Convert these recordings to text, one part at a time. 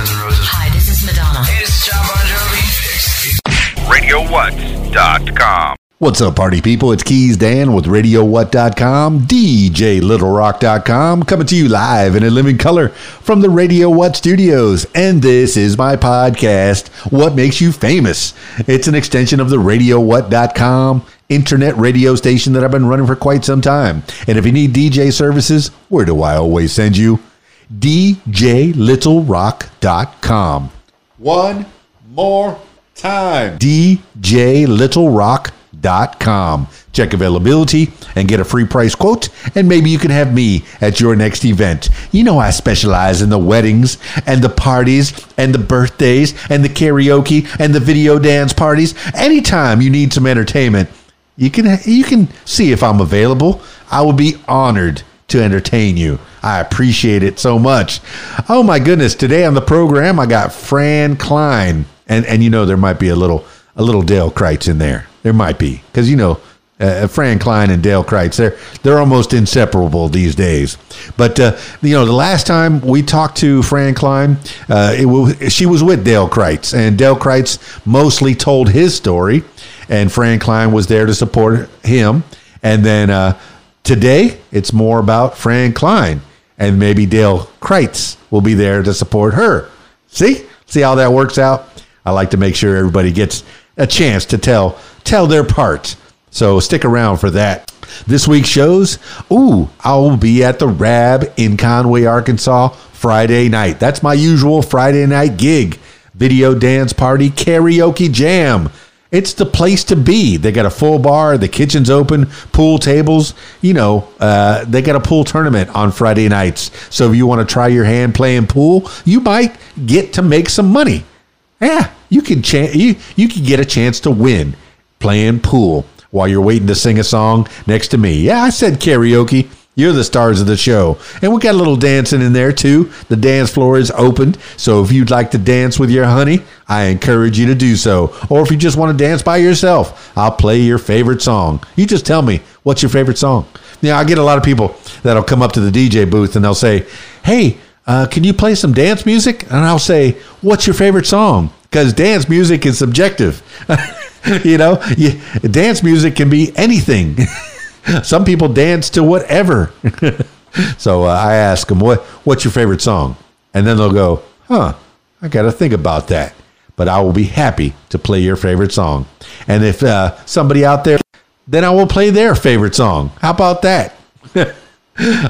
Guns N' Roses. Hi, this is Madonna. Hey, this is Jon Bon Jovi. RadioWhat.com. What's up, party people? It's Keys Dan with RadioWhat.com, DJLittleRock.com, coming to you live and in living color from the Radio What studios. And this is my podcast, What Makes You Famous. It's an extension of the RadioWhat.com internet radio station that I've been running for quite some time. And if you need DJ services, where do I always send you? DJLittleRock.com. One more time. DJLittleRock.com. Check availability and get a free price quote, and maybe you can have me at your next event. You know, I specialize in the weddings and the parties and the birthdays and the karaoke and the video dance parties. Anytime you need some entertainment, you can you can see if I'm available. I will be honored to entertain you. I appreciate it so much. Oh my goodness, today on the program I got Fran Cline. And and you know there might be a little a little Dale Crites in there. There might be cuz you know uh, Fran Cline and Dale Crites, they're they're almost inseparable these days. But uh, you know, the last time we talked to Fran Cline, uh, it was, she was with Dale Crites, and Dale Crites mostly told his story, and Fran Cline was there to support him. And then uh, today, it's more about Fran Cline, and maybe Dale Crites will be there to support her. See, see how that works out. I like to make sure everybody gets a chance to tell tell their part. So stick around for that. This week's shows, ooh, I'll be at the Rab in Conway, Arkansas, Friday night. That's my usual Friday night gig. Video dance party, karaoke jam. It's the place to be. They got a full bar, the kitchen's open, pool tables. You know, uh, they got a pool tournament on Friday nights. So if you want to try your hand playing pool, you might get to make some money. Yeah, you can cha- you you can get a chance to win playing pool while you're waiting to sing a song next to me. Yeah, I said karaoke. You're the stars of the show. And we got a little dancing in there too. The dance floor is opened. So if you'd like to dance with your honey, I encourage you to do so. Or if you just want to dance by yourself, I'll play your favorite song. You just tell me what's your favorite song. Now, I get a lot of people that'll come up to the DJ booth and they'll say, Hey, uh, can you play some dance music? And I'll say, What's your favorite song? Because dance music is subjective. you know, you, dance music can be anything. Some people dance to whatever. so uh, I ask them, "What what's your favorite song?" And then they'll go, "Huh, I got to think about that." But I will be happy to play your favorite song. And if uh, somebody out there, then I will play their favorite song. How about that?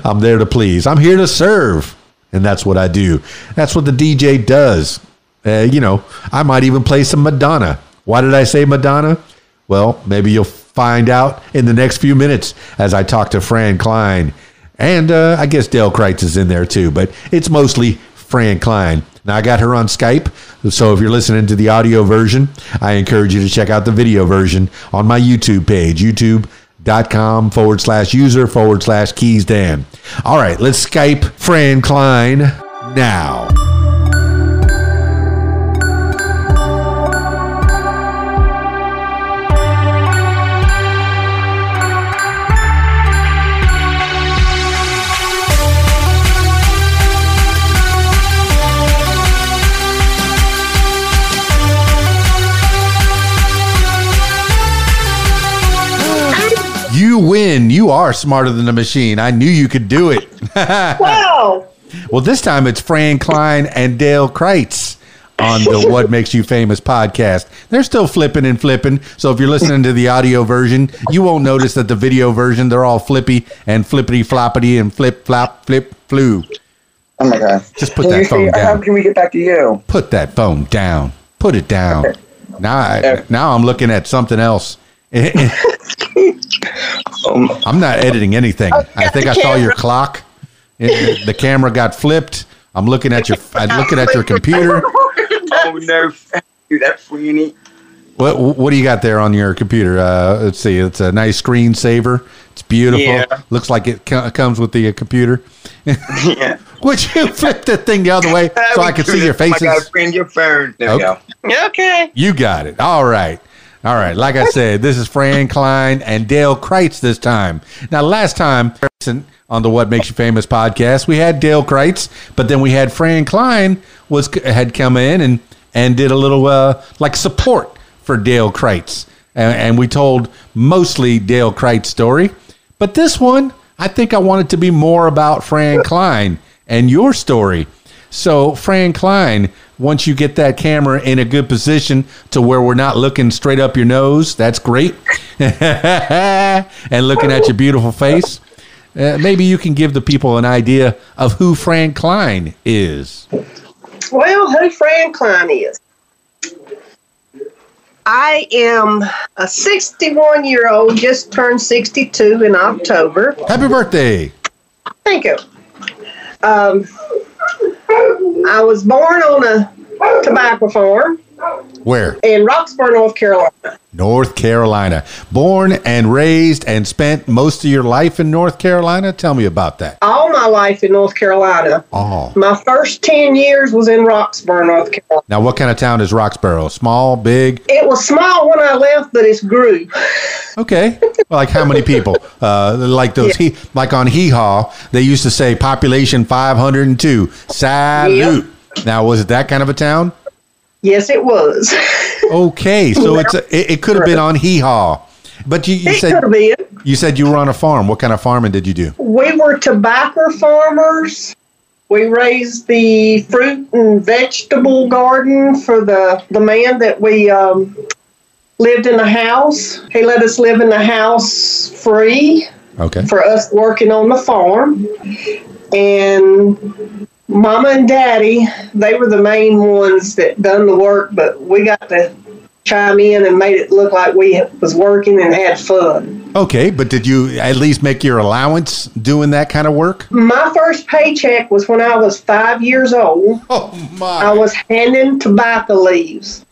I'm there to please. I'm here to serve. And that's what I do. That's what the DJ does. Uh, you know, I might even play some Madonna. Why did I say Madonna? Well, maybe you'll find out in the next few minutes as I talk to Fran Cline. And uh, I guess Dale Crites is in there too, but it's mostly Fran Cline. Now, I got her on Skype, so if you're listening to the audio version, I encourage you to check out the video version on my YouTube page, youtube.com forward slash user forward slash keys Dan. All right, let's Skype Fran Cline now. You win. You are smarter than the machine. I knew you could do it. Wow. well, this time it's Fran Cline and Dale Crites on the What Makes You Famous podcast. They're still flipping and flipping. So if you're listening to the audio version, you won't notice that the video version, they're all flippy and flippity floppity and flip flop flip flew. Oh my god. Just put Can that phone see- How down. can we get back to you? Put that phone down. Put it down. Now, I, now I'm looking at something else. I'm not editing anything. I think I saw your clock. It- the camera got flipped. I'm looking at your. I'm looking at your computer. oh no, do that, Franny. What What do you got there on your computer? Uh, let's see. It's a nice screensaver. It's beautiful. Yeah. Looks like it co- comes with the uh, computer. yeah. Would you flip the thing the other way so I can see your Oh my faces? god, friend, your phone. There Okay. we go. Okay. You got it. All right. All right. Like I said, this is Fran Cline and Dale Crites this time. Now, last time, on the What Makes You Famous podcast. We had Dale Crites, but then we had Fran Cline was had come in and and did a little uh, like support for Dale Crites, and, and we told mostly Dale Crites story. But this one, I think I wanted to be more about Fran Cline and your story. So, Fran Cline, once you get that camera in a good position to where we're not looking straight up your nose, that's great. and looking at your beautiful face, uh, maybe you can give the people an idea of who Fran Cline is. Well, who Fran Cline is? I am a 61 year old, just turned 62 in October. Happy birthday. Thank you. Um, I was born on a tobacco farm Where? in Roxboro, North Carolina. North Carolina. Born and raised and spent most of your life in North Carolina? Tell me about that. All my life in North Carolina. Oh. My first 10 years was in Roxboro, North Carolina. Now, what kind of town is Roxboro? Small, big? It was small when I left, but it's grew. Okay. Well, like how many people? Uh, like those, he, like on Hee Haw, they used to say population 502. Salute. Now, was it that kind of a town? Yes, it was. Okay, so it's a, it, it could have been on Hee Haw. But you, you it said been. you said you were on a farm. What kind of farming did you do? We were tobacco farmers. We raised the fruit and vegetable garden for the, the man that we um, lived in the house. He let us live in the house free Okay. for us working on the farm. And Mama and Daddy, they were the main ones that done the work, but we got to chime in and made it look like we was working and had fun. Okay, but did you at least make your allowance doing that kind of work? My first paycheck was when I was five years old. Oh my! I was handing tobacco leaves.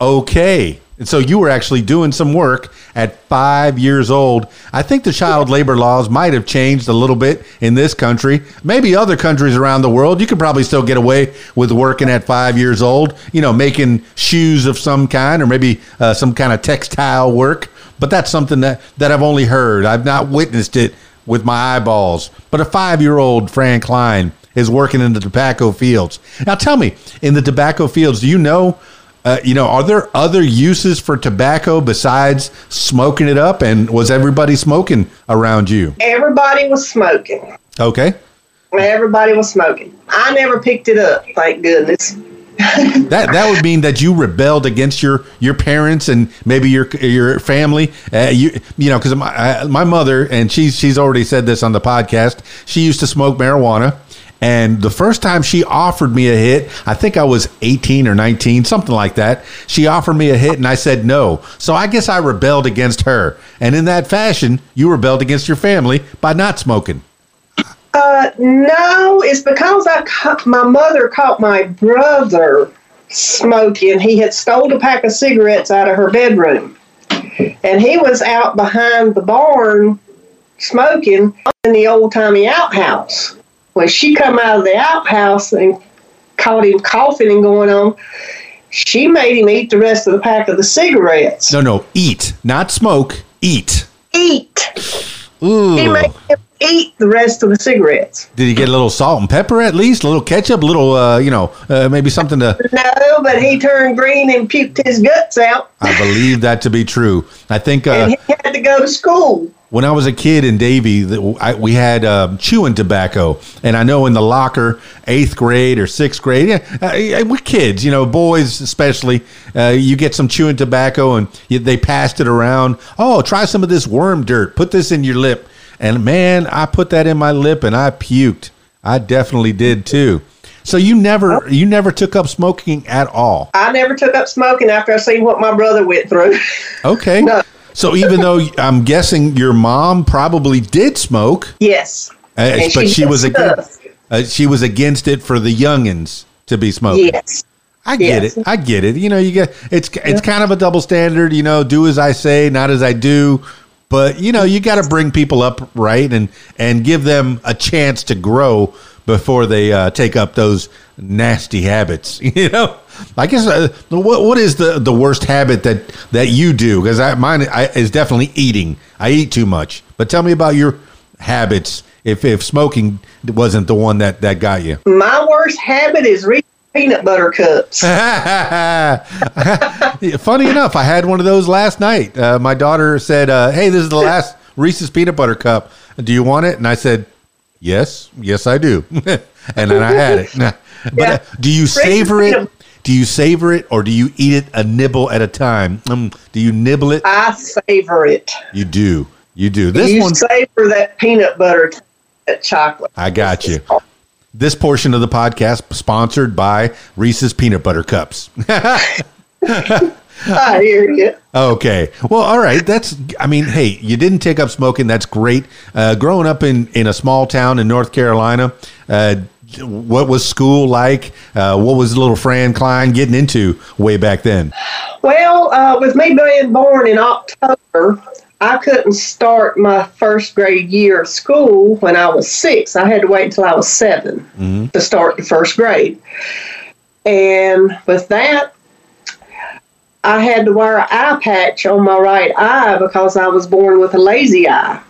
Okay. And so you were actually doing some work at five years old. I think the child labor laws might have changed a little bit in this country. Maybe other countries around the world, you could probably still get away with working at five years old, you know, making shoes of some kind or maybe uh, some kind of textile work. But that's something that, that I've only heard. I've not witnessed it with my eyeballs. But a five year old Fran Cline is working in the tobacco fields. Now tell me, in the tobacco fields, do you know uh, you know, are there other uses for tobacco besides smoking it up? And was everybody smoking around you? Everybody was smoking. Okay. Everybody was smoking. I never picked it up, thank goodness. That that would mean that you rebelled against your your parents and maybe your your family. Uh, you you know because my uh, my mother and she's she's already said this on the podcast. She used to smoke marijuana. And the first time she offered me a hit, I think I was 18 or 19, something like that. She offered me a hit and I said no. So I guess I rebelled against her. And in that fashion, you rebelled against your family by not smoking. Uh, no, it's because I my mother caught my brother smoking. He had stole a pack of cigarettes out of her bedroom, and he was out behind the barn smoking in the old timey outhouse. When she come out of the outhouse and caught him coughing and going on, she made him eat the rest of the pack of the cigarettes. No, no, eat, not smoke, eat. Eat. Ooh. He made him eat the rest of the cigarettes. Did he get a little salt and pepper at least? A little ketchup, a little, uh, you know, uh, maybe something to. No, but he turned green and puked his guts out, I believe that to be true. I think uh, and he had to go to school. when I was a kid in Davie, we had um, chewing tobacco, and I know in the locker, eighth grade or sixth grade, yeah, uh, we're kids, you know, boys especially. Uh, you get some chewing tobacco, and they passed it around. Oh, try some of this worm dirt. Put this in your lip, and man, I put that in my lip, and I puked. I definitely did too. So you never, you never took up smoking at all. I never took up smoking after I seen what my brother went through. Okay. No. So even though I'm guessing your mom probably did smoke, yes. uh, And but she did was against, uh, she was against it for the youngins to be smoking. Yes. I get Yes. it. I get it. You know, you get it's it's kind of a double standard. You know, do as I say, not as I do. But you know, you got to bring people up right and and give them a chance to grow before they uh, take up those nasty habits. You know, I guess uh, what what is the the worst habit that that you do? Because I mine I, is definitely eating. I eat too much. But tell me about your habits if if smoking wasn't the one that that got you. My worst habit is reading peanut butter cups. Funny enough, I had one of those last night. Uh, my daughter said, uh, "Hey, this is the last Reese's peanut butter cup. Do you want it?" And I said, "Yes, yes, I do." and then I had it. but Yeah. uh, do you savor it? Do you savor it, or do you eat it a nibble at a time? Mm, do you nibble it? I savor it. You do. You do. This you one, savor that peanut butter, that chocolate. I got you. This portion of the podcast sponsored by Reese's peanut butter cups. I hear you. Okay. Well, all right. That's. I mean, hey, you didn't take up smoking. That's great. Uh, growing up in in a small town in North Carolina, uh, what was school like? Uh, what was little Fran Cline getting into way back then? Well, uh, with me being born in October, I couldn't start my first grade year of school when I was six. I had to wait until I was 7 mm-hmm. to start the first grade. And with that, I had to wear an eye patch on my right eye because I was born with a lazy eye.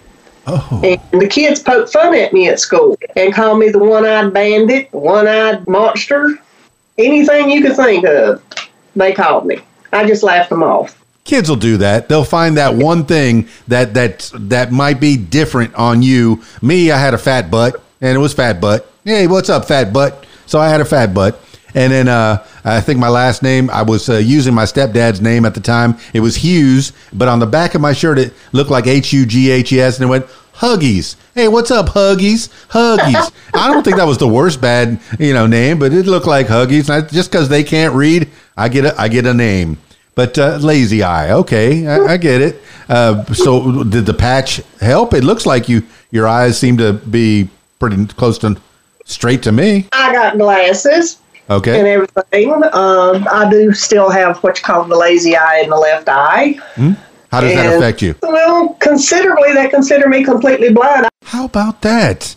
Oh, And the kids poked fun at me at school and called me the one eyed bandit, one eyed monster, anything you could think of, they called me. I just laughed them off. Kids will do that. They'll find that one thing that that that might be different on you. Me, I had a fat butt, and it was fat butt. Hey, what's up, fat butt? So I had a fat butt. And then uh, I think my last name, I was uh, using my stepdad's name at the time. It was Hughes, but on the back of my shirt, it looked like H U G H E S, and it went Huggies. Hey, what's up, Huggies? Huggies. I don't think that was the worst bad, you know, name, but it looked like Huggies. And I, just because they can't read, I get a, I get a name. But uh, lazy eye, okay, I, I get it. Uh, so did the patch help? It looks like you your eyes seem to be pretty close to straight to me. I got glasses Okay. and everything. Um, I do still have what you call the lazy eye in the left eye. how does that affect you? Well, considerably, they consider me completely blind. How about that?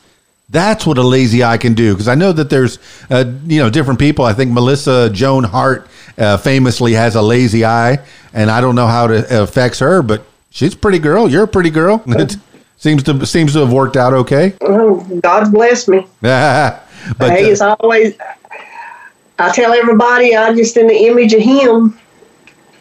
That's what a lazy eye can do. Because I know that there's, uh, you know, different people. I think Melissa Joan Hart uh, famously has a lazy eye, and I don't know how it affects her, but she's a pretty girl. You're a pretty girl. It seems to seems to have worked out okay. Oh, God's blessed me. but hey, uh, it's always. I tell everybody I just in the image of Him.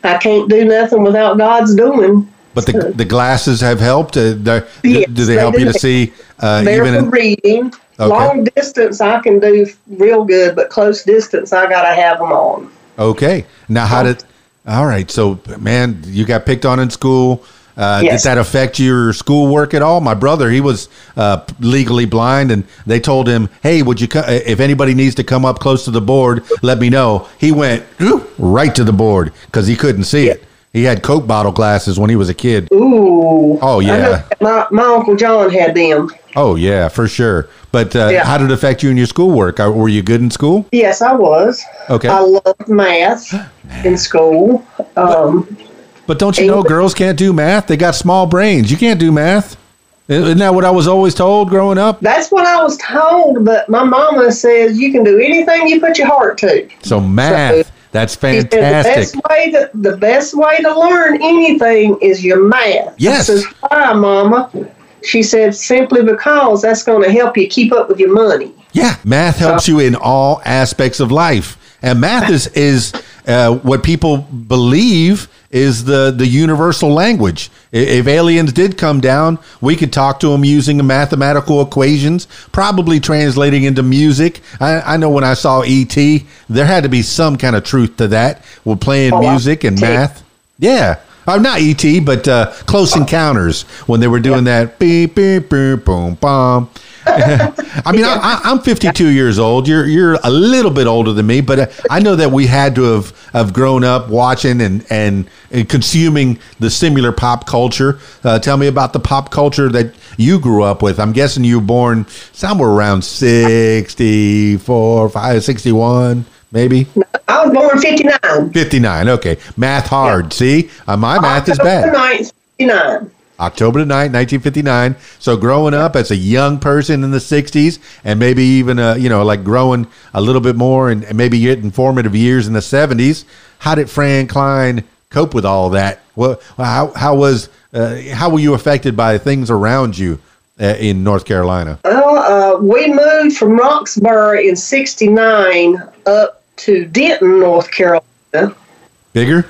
I can't do nothing without God's doing. But the, the glasses have helped. Uh, the- Yes, do they they help you to see uh, They're even? In, reading. Okay. Long distance I can do real good, but close distance I gotta have them on. okay. Now, how did? All right. So, man, you got picked on in school. Uh, Yes. Did that affect your schoolwork at all? My brother, he was uh, legally blind, and they told him, "Hey, would you? Co- if anybody needs to come up close to the board, let me know." He went right to the board because he couldn't see it. He had Coke bottle glasses when he was a kid. Ooh. Oh, yeah. My, my uncle John had them. Oh yeah, for sure. But uh, Yeah. how did it affect you in your schoolwork? Uh, Were you good in school? Yes, I was. Okay. I loved math in school. Um, But don't you know girls can't do math? They got small brains. You can't do math. Isn't that what I was always told growing up? that's what I was told, but my mama says you can do anything you put your heart to. So math, that's said the fantastic. best way to the best way to learn anything is your math. Yes. I says, why, Mama? She said simply because that's going to help you keep up with your money. Yeah, math helps you in all aspects of life, and math is is uh, what people believe is the the universal language. If aliens did come down, we could talk to them using mathematical equations, probably translating into music. I, I know when I saw ET, there had to be some kind of truth to that. We're playing Oh, music and ET. math. Yeah. Uh, not ET, but uh, Close Encounters when they were doing that beep beep beep boom boom. I mean, I, I'm 52 years old. You're you're a little bit older than me, but uh, I know that we had to have, have grown up watching and, and and consuming the similar pop culture. Uh, tell me about the pop culture that you grew up with. I'm guessing you were born somewhere around 64, 5, 61, maybe I was born 59. 59. Okay, math hard. See, uh, my math is bad. October 9th, 59. October the 9th, 1959. So growing up as a young person in the 60s and maybe even, uh, you know, like growing a little bit more and, and maybe getting formative years in the 70s, how did Fran Cline cope with all that? Well, how, how was, uh, how were you affected by things around you uh, in North Carolina? Well, uh, we moved from Roxboro in 69 up to Denton, North Carolina Bigger?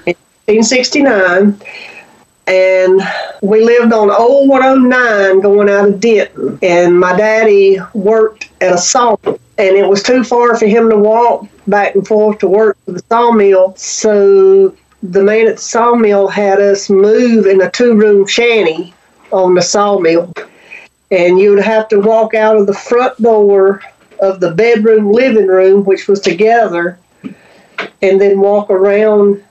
in 69. And we lived on Old 109 going out of Denton. And my daddy worked at a sawmill. And it was too far for him to walk back and forth to work for the sawmill. So the man at the sawmill had us move in a two room shanty on the sawmill. And you would have to walk out of the front door of the bedroom living room, which was together, and then walk around,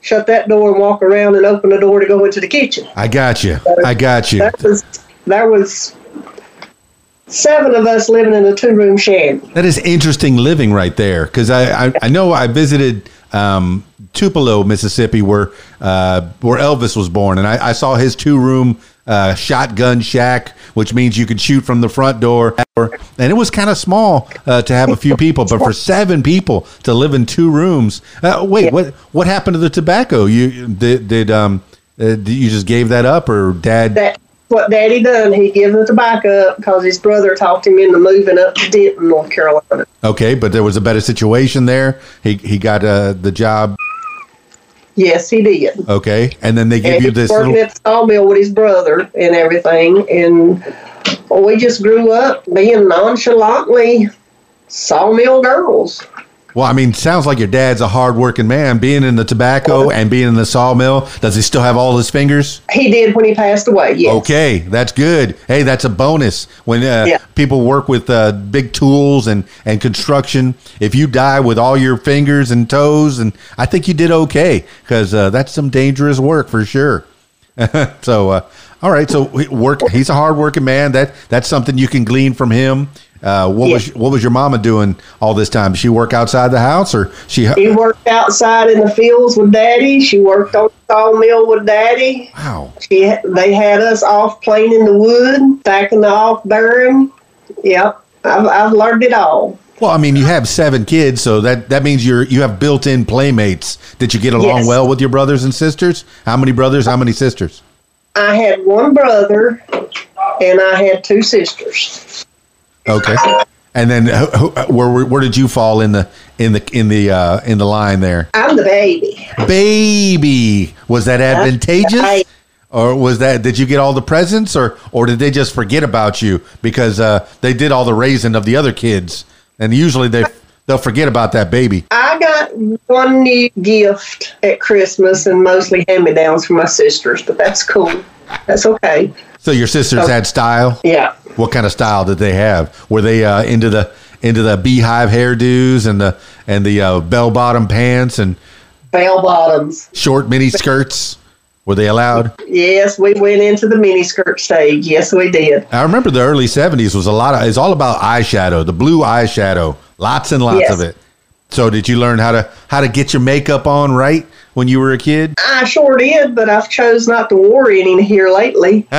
shut that door and walk around and open the door to go into the kitchen. I got you. I got you. That was there was seven of us living in a two room shanty. That is interesting living right there because I, I, I know I visited um, Tupelo, Mississippi, where uh, where Elvis was born, and I, I saw his two room uh, shotgun shack, which means you could shoot from the front door. And it was kind of small uh, to have a few people, but for seven people to live in two rooms. Uh, wait, what what happened to the tobacco? You did did um uh, you just gave that up, or dad? That what Daddy done. He gave the tobacco up because his brother talked him into moving up to Denton, North Carolina. Okay, but there was a better situation there. He he got uh, the job. Yes, he did. Okay, and then they give and you this working little. at the sawmill with his brother and everything. And we just grew up being nonchalantly sawmill girls. Well, I mean, sounds like your dad's a hardworking man. Being in the tobacco and being in the sawmill, does he still have all his fingers? He did when he passed away. Yes. Okay, that's good. Hey, that's a bonus when uh, Yeah. people work with uh, big tools and and construction. If you die with all your fingers and toes, and I think you did okay because uh, that's some dangerous work for sure. so, uh, all right. So, work. He's a hardworking man. That that's something you can glean from him. Uh, what was what was your mama doing all this time? Did she work outside the house, or she? She worked outside in the fields with Daddy. She worked on the sawmill with Daddy. Wow. She they had us off planing the wood, stacking the off bearing. Yep, I've, I've learned it all. Well, I mean, you have seven kids, so that that means you're you have built-in playmates. Did you get along Yes. well with your brothers and sisters? How many brothers? How many sisters? I had one brother, and I had two sisters. Okay. And then who, where, where where did you fall in the in the in the uh, in the line there? I'm the baby. Baby, was that advantageous? right. Or was that did you get all the presents or or did they just forget about you because uh, they did all the raising of the other kids? And usually they they'll forget about that baby. I got one new gift at Christmas, and mostly hand-me-downs from my sisters, but that's cool. That's okay. So your sisters had style? Yeah. What kind of style did they have? Were they uh, into the into the beehive hairdos and the and the uh, bell bottom pants and Bell bottoms. short mini skirts? Were they allowed? Yes, we went into the mini skirt stage. Yes, we did. I remember the early '70s was a lot of. It's all about eyeshadow, the blue eyeshadow, lots and lots Yes. of it. So did you learn how to how to get your makeup on right when you were a kid? I sure did, but I've chose not to worry any here lately.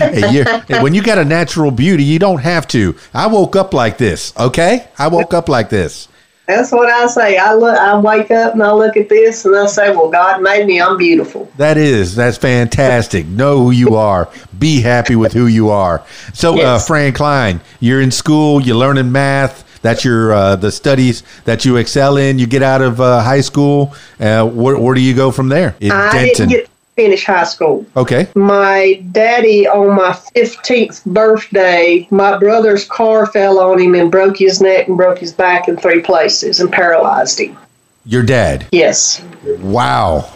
Hey, when you got a natural beauty, you don't have to. I woke up like this. Okay, I woke up like this. That's what I say. I look, I wake up and I look at this and I say, "Well, God made me. I'm beautiful." That is, that's fantastic. know who you are. Be happy with who you are. So, uh, Fran Cline, you're in school, you're learning math. That's your uh, the studies that you excel in. You get out of uh, high school. Uh, where, where do you go from there? In I didn't get finish high school. okay. My daddy, on my 15th birthday, my brother's car fell on him and broke his neck and broke his back in three places and paralyzed him. Your dad. Yes. Wow.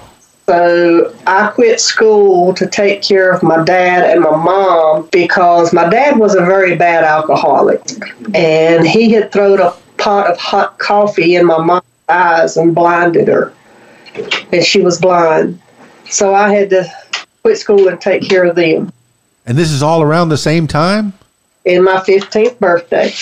So I quit school to take care of my dad and my mom because my dad was a very bad alcoholic. And he had thrown a pot of hot coffee in my mom's eyes and blinded her. And she was blind. So I had to quit school and take care of them. And this is all around the same time. In my 15th birthday.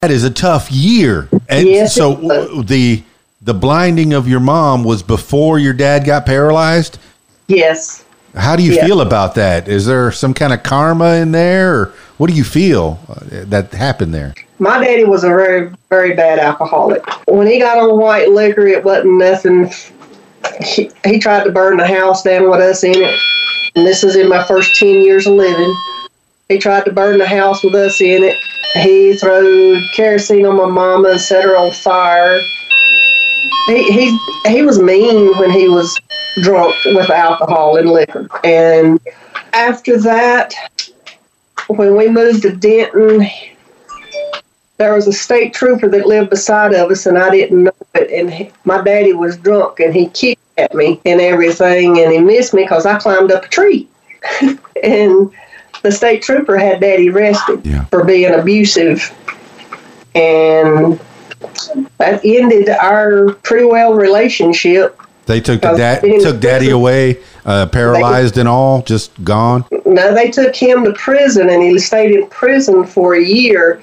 That is a tough year. And Yes, so it was. w- the the blinding of your mom was before your dad got paralyzed. Yes. How do you Yeah. feel about that? Is there some kind of karma in there, or what do you feel uh, that happened there? My daddy was a very, very bad alcoholic. When he got on white liquor, it wasn't nothing. He, he tried to burn the house down with us in it. And this is in my first 10 years of living. He tried to burn the house with us in it. He threw kerosene on my mama and set her on fire. He, he, he was mean when he was drunk with alcohol and liquor. And after that, when we moved to Denton, there was a state trooper that lived beside of us, and I didn't know it. And he, my daddy was drunk, and he kicked at me and everything, and he missed me because I climbed up a tree. and the state trooper had daddy arrested Yeah. for being abusive, and that ended our pretty well relationship. They took the dad took daddy away, uh, paralyzed and all, just gone. No, they took him to prison, and he stayed in prison for a year.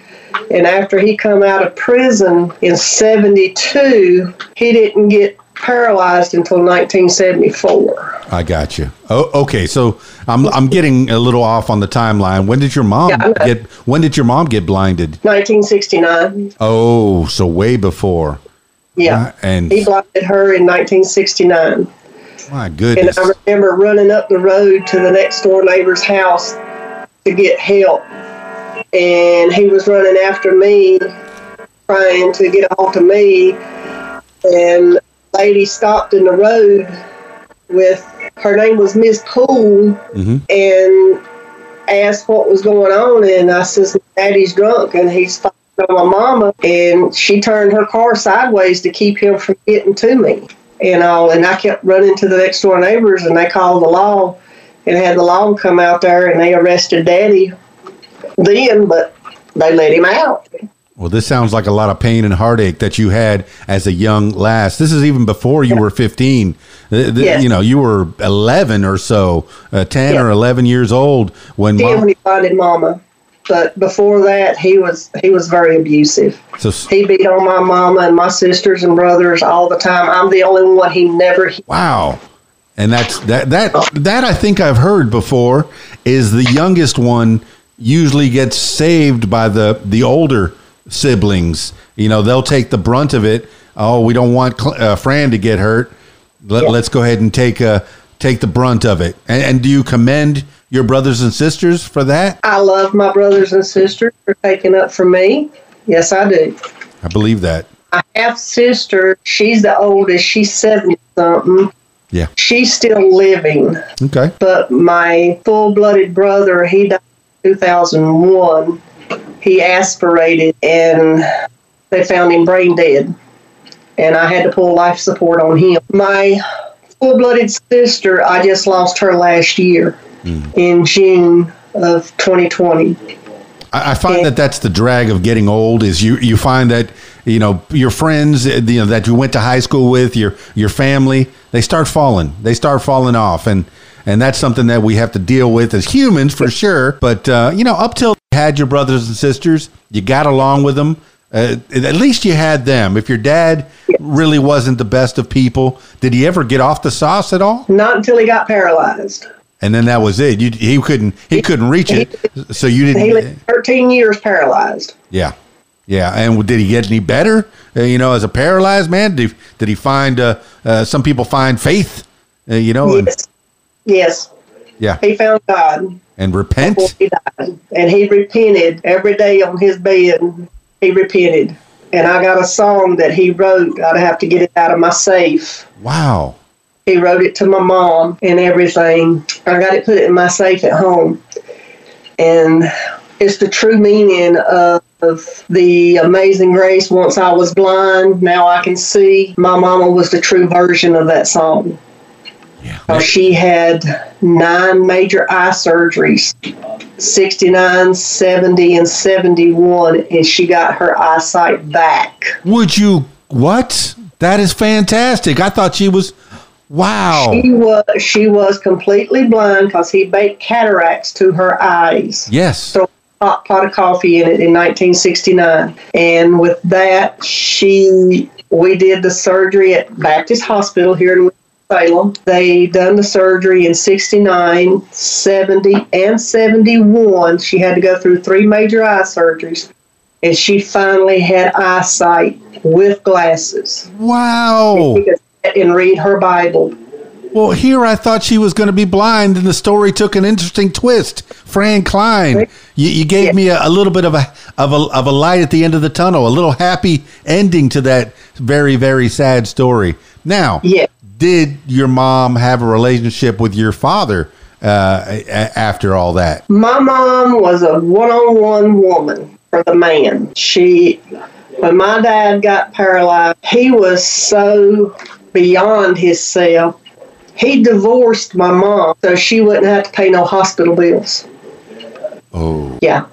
And after he come out of prison in '72, he didn't get paralyzed until 1974. I got you. Oh, okay. So I'm I'm getting a little off on the timeline. When did your mom Yeah, get? When did your mom get blinded? 1969. Oh, so way before. Yeah. Uh, and He blinded her in 1969. my goodness. And. I remember running up the road to the next door neighbor's house to get help. And he was running after me, trying to get a hold of me. And lady stopped in the road with her name was Miss Poole Mhm. and asked what was going on. And I says, Daddy's drunk and he's fighting on my mama. And she turned her car sideways to keep him from getting to me and all. And I kept running to the next door neighbors, and they called the law and had the law come out there, and they arrested Daddy then, but they let him out. Well, this sounds like a lot of pain and heartache that you had as a young lass. This is even before you were 15. Th- th- Yes. You know, you were 11 or so, uh, 10 or 11 years old when Then mom. when he Mama, but before that, he was he was very abusive. So, He beat on my mama and my sisters and brothers all the time. I'm the only one he never wow. And that's that that that I think I've heard before is the youngest one usually gets saved by the the older siblings. You know, they'll take the brunt of it. Oh, we don't want Cl- uh, Fran to get hurt. Let, Yeah. Let's go ahead and take uh, take the brunt of it. And, and do you commend your brothers and sisters for that? I love my brothers and sisters for taking up for me. Yes, I do. I believe that. My half sister, she's the oldest. She's seventy something. Yeah. She's still living. Okay. but my full-blooded brother he died in 2001 he aspirated and they found him brain dead. And i had to pull life support on him. My full-blooded sister i just lost her last year in june of 2020 I, I find that that's the drag of getting old. Is you you find that you know your friends uh, you know that you went to high school with your your family they start falling. They start falling off. And and that's something that we have to deal with as humans for sure. But uh, you know up till had your brothers and sisters, you got along with them. Uh, at least you had them. If your dad really wasn't the best of people, did he ever get off the sauce at all? not until he got paralyzed And then that was it. You, he couldn't he couldn't reach it, so you didn't. lived 13 years paralyzed Yeah, yeah. And did he get any better? Uh, you know, as a paralyzed man, did he, did he find? Uh, uh, some people find faith. Uh, you know, and, yes yes yeah, he found god and repent. he died. And he repented every day on his bed. He repented. And I got a song that he wrote. I'd have to get it out of my safe. Wow. He wrote it to my mom and everything. I got it put in my safe at home. And it's the true meaning of, of the amazing grace. Once I was blind, now I can see. My mama was the true version of that song. Yeah. Uh, She had nine major eye surgeries 69, 70, and 71, and she got her eyesight back. Would you? What? That is fantastic. I thought she was. Wow. She was she was completely blind because he baked cataracts to her eyes. Yes. A hot pot of coffee in it in 1969, and with that, she we did the surgery at Baptist Hospital here in Salem. They done the surgery in 69, 70, and 71. She had to go through three major eye surgeries, and she finally had eyesight with glasses. Wow. And read her Bible Well, here I thought she was going to be blind, and the story took an interesting twist. Fran Cline, you, you gave Yeah. me a, a little bit of a, of a of a light at the end of the tunnel, a little happy ending to that very very sad story. Now, Yeah. Did your mom have a relationship with your father uh, a- after all that? My mom was a one-on-one woman for the man. She, when my dad got paralyzed, he was so beyond himself. He divorced my mom so she wouldn't have to pay no hospital bills. Oh, Yeah.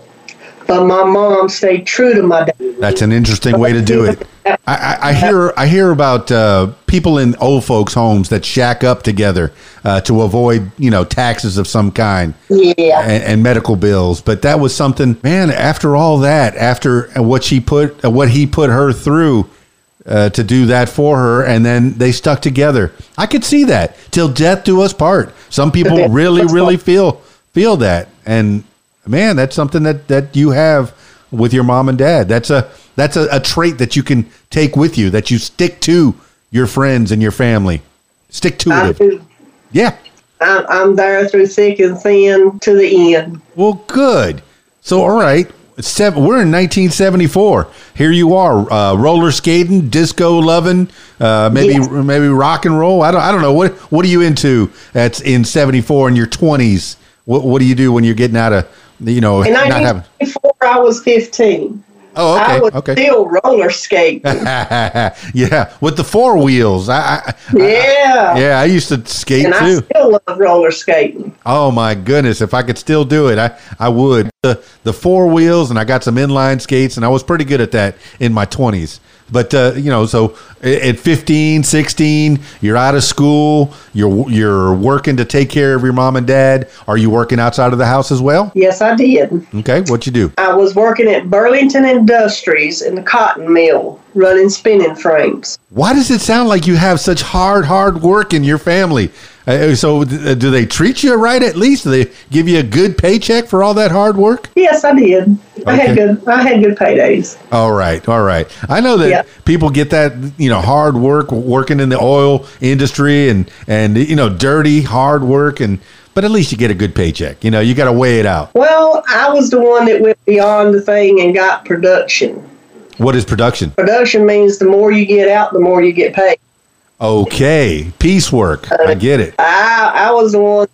But my mom stayed true to my dad. that's an interesting way to do it. I, I, I hear I hear about uh, people in old folks' homes that shack up together uh, to avoid you know taxes of some kind. Yeah. and, and medical bills. But that was something, man. After all that, after what she put, uh, what he put her through uh, to do that for her, and then they stuck together. I could see that till death do us part. Some people really, really feel feel that, and man, that's something that that you have with your mom and dad. That's a that's a, a trait that you can take with you. That you stick to your friends and your family. Stick to I it. do. Yeah. I'm, I'm there through thick and thin to the end. Well, good. So, all right. Seven, we're in 1974. Here you are, uh, roller skating, disco loving, uh, maybe Yes. maybe rock and roll. I don't I don't know what what are you into? That's in 74 in your 20s. What what do you do when you're getting out of you know In not having? 1994, I was 15. Oh, I okay, was okay. still roller skating. yeah, with the four wheels. I, I yeah. yeah, I used to skate And I still love roller skating. Oh my goodness! If I could still do it, I I would. The the four wheels, and I got some inline skates, and I was pretty good at that in my twenties. But uh, you know, so at 15, 16, you're out of school. You're you're working to take care of your mom and dad. Are you working outside of the house as well? Yes, I did. Okay, what you do? I was working at Burlington Industries in the cotton mill, running spinning frames. Why does it sound like you have such hard, hard work in your family? So, uh, do they treat you right at least? Do they give you a good paycheck for all that hard work? Yes, I did. I had good. I had good paydays. All right, all right. I know that Yeah. people get that you know hard work working in the oil industry and and you know dirty hard work and but at least you get a good paycheck. You know, you got to weigh it out. Well, I was the one that went beyond the thing and got production. What is production? Production means the more you get out, the more you get paid. Okay, piecework. I get it. I I was the one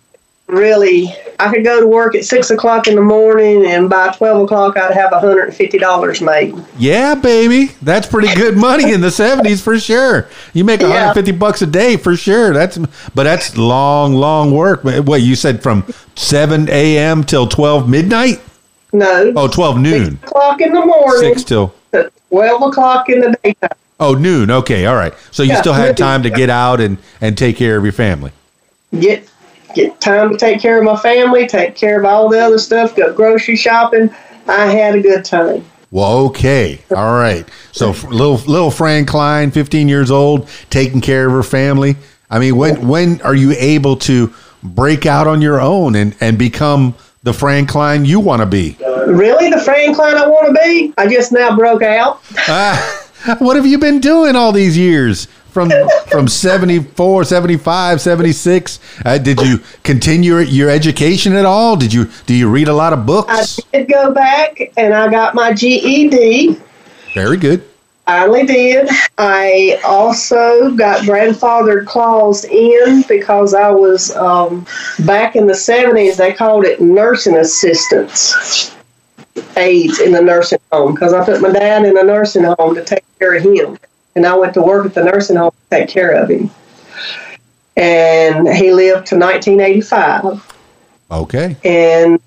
really. I could go to work at six o'clock in the morning, and by twelve o'clock, I'd have hundred and fifty dollars made. Yeah, baby, that's pretty good money in the seventies for sure. You make one hundred fifty bucks a day for sure. That's but that's long, long work. What you said from seven a.m. till twelve midnight? No, Oh, 12 noon. o'clock in the morning Six till to twelve o'clock in the daytime. Oh, noon. Okay, all right. So you Yeah, still had time to get out and and take care of your family. Get get time to take care of my family, take care of all the other stuff, go grocery shopping. I had a good time. Well, okay, all right. So little little Fran Cline, fifteen years old, taking care of her family. I mean, when when are you able to break out on your own and and become the Fran Cline you want to be? Really, the Fran Cline I want to be? I just now broke out. Ah, what have you been doing all these years? From from 74, 75, 76? Uh, did you continue your, education at all? Did you do you read a lot of books? I did go back and I got my GED. Very good. Finally did. I also got grandfathered clause in because I was um, back in the 70s, they called it nursing assistants aides in the nursing home because I put my dad in a nursing home to take care of him. And I went to work at the nursing home to take care of him. And he lived to 1985. Okay. And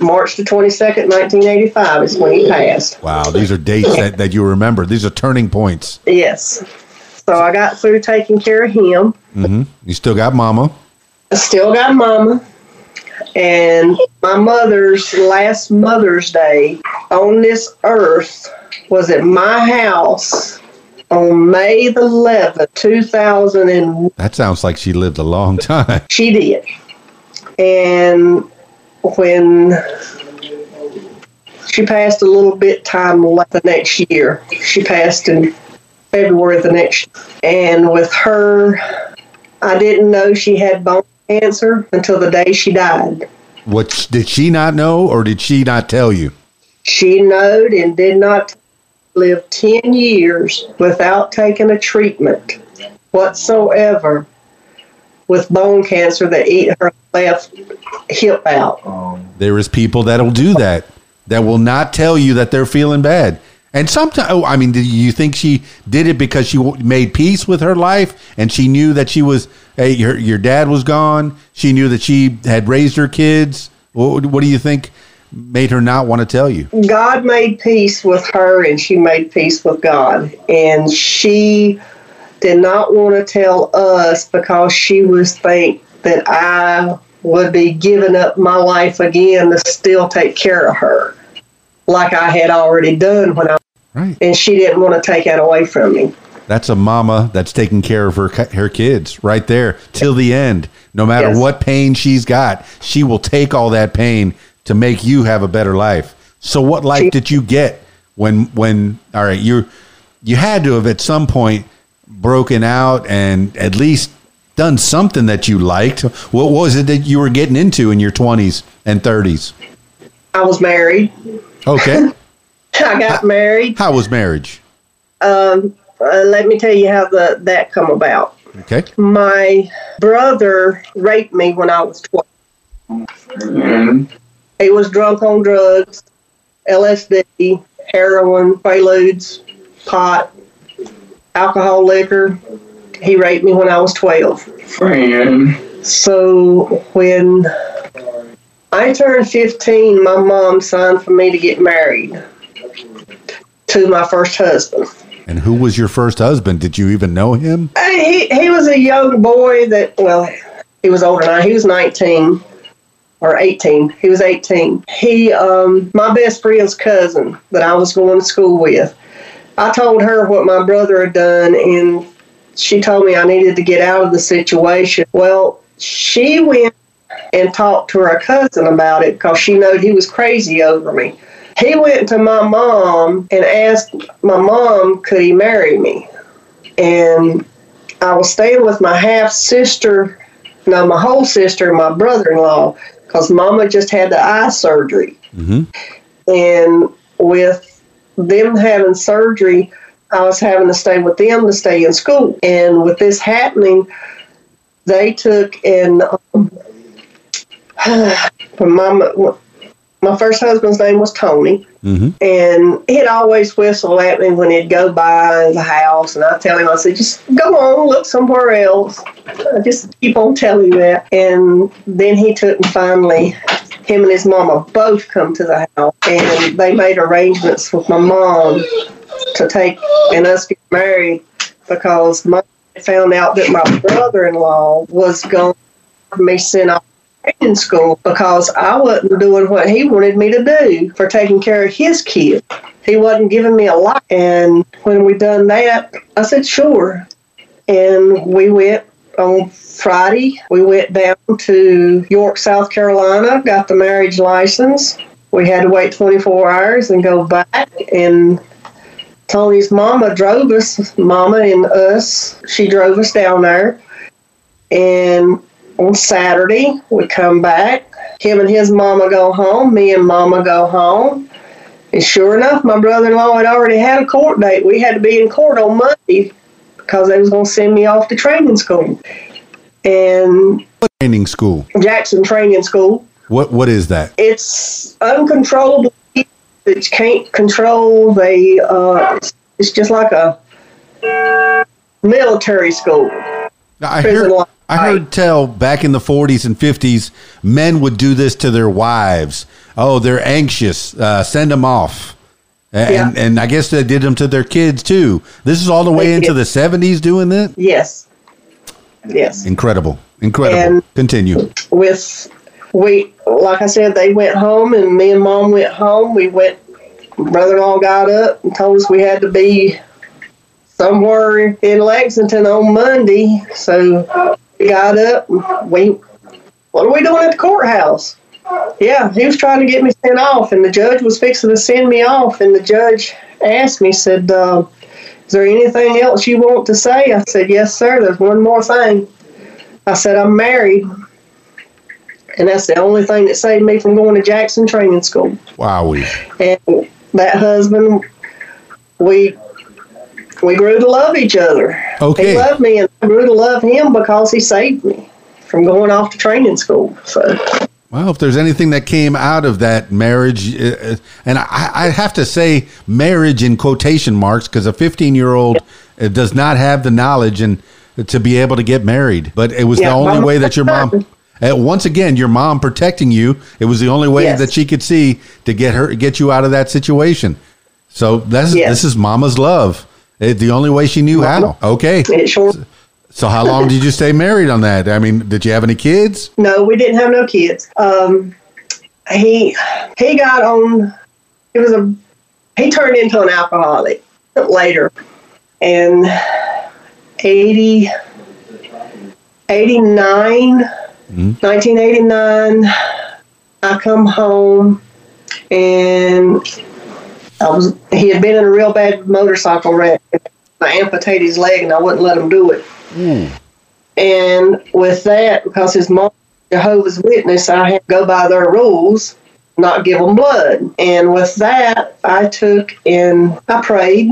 March the 22nd, 1985 is when he passed. Wow, these are dates that, that you remember. These are turning points. Yes. So I got through taking care of him. hmm You still got mama. I still got mama. And my mother's last Mother's Day on this earth was at my house on May the 11th, 2001. That sounds like she lived a long time. she did. And when she passed a little bit time the next year, she passed in February of the next year. And with her I didn't know she had bone cancer until the day she died. What did she not know, or did she not tell you? She knowed and did not live 10 years without taking a treatment whatsoever with bone cancer that eat her left hip out. There is people that'll do that. That will not tell you that they're feeling bad. And sometimes, oh, I mean, do you think she did it because she made peace with her life and she knew that she was, hey, your, your dad was gone. She knew that she had raised her kids. What, what do you think made her not want to tell you? God made peace with her and she made peace with God. And she did not want to tell us because she was think that I would be giving up my life again to still take care of her like I had already done when I Right. and she didn't want to take that away from me. That's a mama that's taking care of her her kids right there till the end. No matter Yes. what pain she's got, she will take all that pain to make you have a better life. So what life did you get when when all right, you you had to have at some point broken out and at least done something that you liked. What was it that you were getting into in your 20s and 30s? I was married. Okay. I got married. How was marriage? Um, uh, let me tell you how the that come about. Okay. My brother raped me when I was 12. Mm. He was drunk on drugs, LSD, heroin, preludes, pot, alcohol, liquor. He raped me when I was 12. Friend. So when I turned 15, my mom signed for me to get married to my first husband. And who was your first husband? Did you even know him? Uh, He, he was a young boy that, well, he was older than I. He was 19 or 18. He was 18. He, um, my best friend's cousin that I was going to school with. I told her what my brother had done, and she told me I needed to get out of the situation. Well, she went and talked to her cousin about it because she knew he was crazy over me. He went to my mom and asked my mom, could he marry me? And I was staying with my half sister, no, my whole sister, and my brother in law, because Mama just had the eye surgery. Mhm. And with them having surgery, I was having to stay with them to stay in school. And with this happening, they took and um, Mama, my first husband's name was Tony Mm-hmm. and he'd always whistle at me when he'd go by the house, and I'd tell him, I said, just go on, look somewhere else. I just keep on telling him that. And then he took and finally, him and his mama both come to the house, and they made arrangements with my mom to take and us get married because mom found out that my brother-in-law was going to me sent off in school because I wasn't doing what he wanted me to do for taking care of his kid. He wasn't giving me a lot. And when we done that, I said, sure. And we went on Friday. We went down to York, South Carolina, got the marriage license. We had to wait 24 hours and go back. And Tony's mama drove us, mama and us. She drove us down there. And on Saturday, we come back. Him and his mama go home. Me and mama go home. And sure enough, my brother-in-law had already had a court date. We had to be in court on Monday because they was going to send me off to training school. And Training school. Jackson Training School, What what is that? it's uncontrollable that can't control. They, uh, it's, it's just like a military school. Now, I heard life. I heard tell back in the 40s and 50s, men would do this to their wives. Oh, they're anxious. Uh, send them off. And, Yeah. and I guess they did them to their kids too. This is all the way They into did. the 70s doing that? Yes. Yes. Incredible. Incredible. And- Continue. with we like I said, they went home and me and mom went home. We went brother in law got up and told us we had to be somewhere in Lexington on Monday. So we got up we what are we doing at the courthouse? Yeah, he was trying to get me sent off and the judge was fixing to send me off and the judge asked me, said, uh, is there anything else you want to say? I said, Yes, sir, there's one more thing. I said, I'm married. And that's the only thing that saved me from going to Jackson Training School. Wowie. And that husband, we we grew to love each other. Okay. He loved me, and I grew to love him because he saved me from going off to training school. So Well, if there's anything that came out of that marriage, uh, uh, and I, I have to say marriage in quotation marks because a 15 year old does not have the knowledge and to be able to get married. But it was Yeah, the only way that your mom, uh, once again, your mom protecting you. It was the only way Yes. that she could see to get her get you out of that situation. So that's Yes. this is mama's love. It, the only way she knew how. Okay. sure. So how long did you stay married on that? I mean, did you have any kids? No, we didn't have no kids. Um, he he got on. It was a. He turned into an alcoholic later, and 80, 89, 1989. I come home, and I was. He had been in a real bad motorcycle wreck. I amputated his leg, and I wouldn't let him do it. Hmm. And with that, because his mom, Jehovah's Witness, I had to go by their rules, not give them blood. And with that, I took and I prayed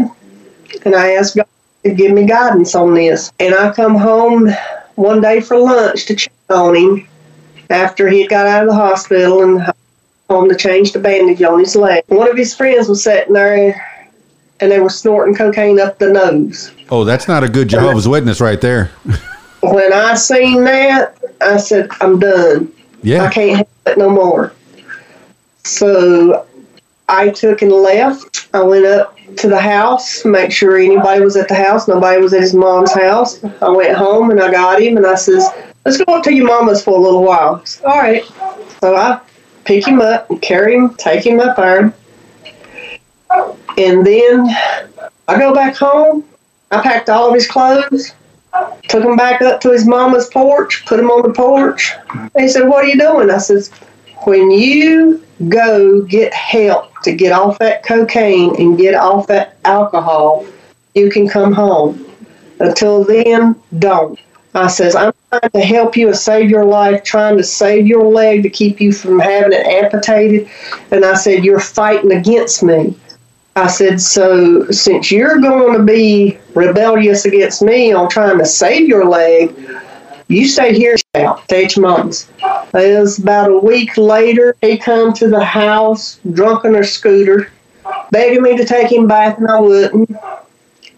and I asked God to give me guidance on this. And I come home one day for lunch to check on him after he had got out of the hospital and home to change the bandage on his leg. One of his friends was sitting there and they were snorting cocaine up the nose. Oh, that's not a good Jehovah's Witness right there. when I seen that, I said, I'm done. Yeah. I can't have it no more. So I took and left. I went up to the house, make sure anybody was at the house. Nobody was at his mom's house. I went home and I got him and I says, Let's go up to your mama's for a little while. He said, All right. So I pick him up and carry him, take him up there. And then I go back home. I packed all of his clothes took him back up to his mama's porch, put him on the porch. He said, What are you doing? I says, When you go get help to get off that cocaine and get off that alcohol, you can come home. Until then, don't. I says, I'm trying to help you and save your life, trying to save your leg to keep you from having it amputated. And I said, You're fighting against me. I said, so since you're going to be rebellious against me on trying to save your leg, you stay here out. Your mom's. It was about a week later, he come to the house, drunk on a scooter, begging me to take him back, and I wouldn't.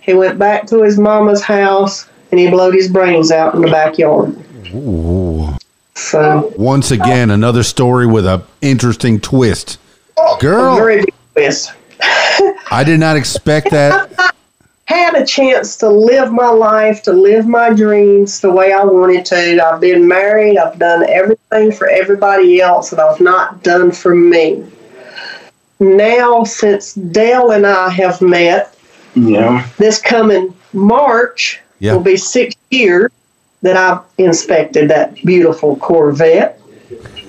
He went back to his mama's house, and he blowed his brains out in the backyard. Ooh. So, Once again, another story with a interesting twist. a Girl, very big twist. I did not expect that. had a chance to live my life, to live my dreams the way I wanted to. I've been married, I've done everything for everybody else that I've not done for me. Now, since Dale and I have met, Yeah. this coming March Yeah. will be six years that I've inspected that beautiful Corvette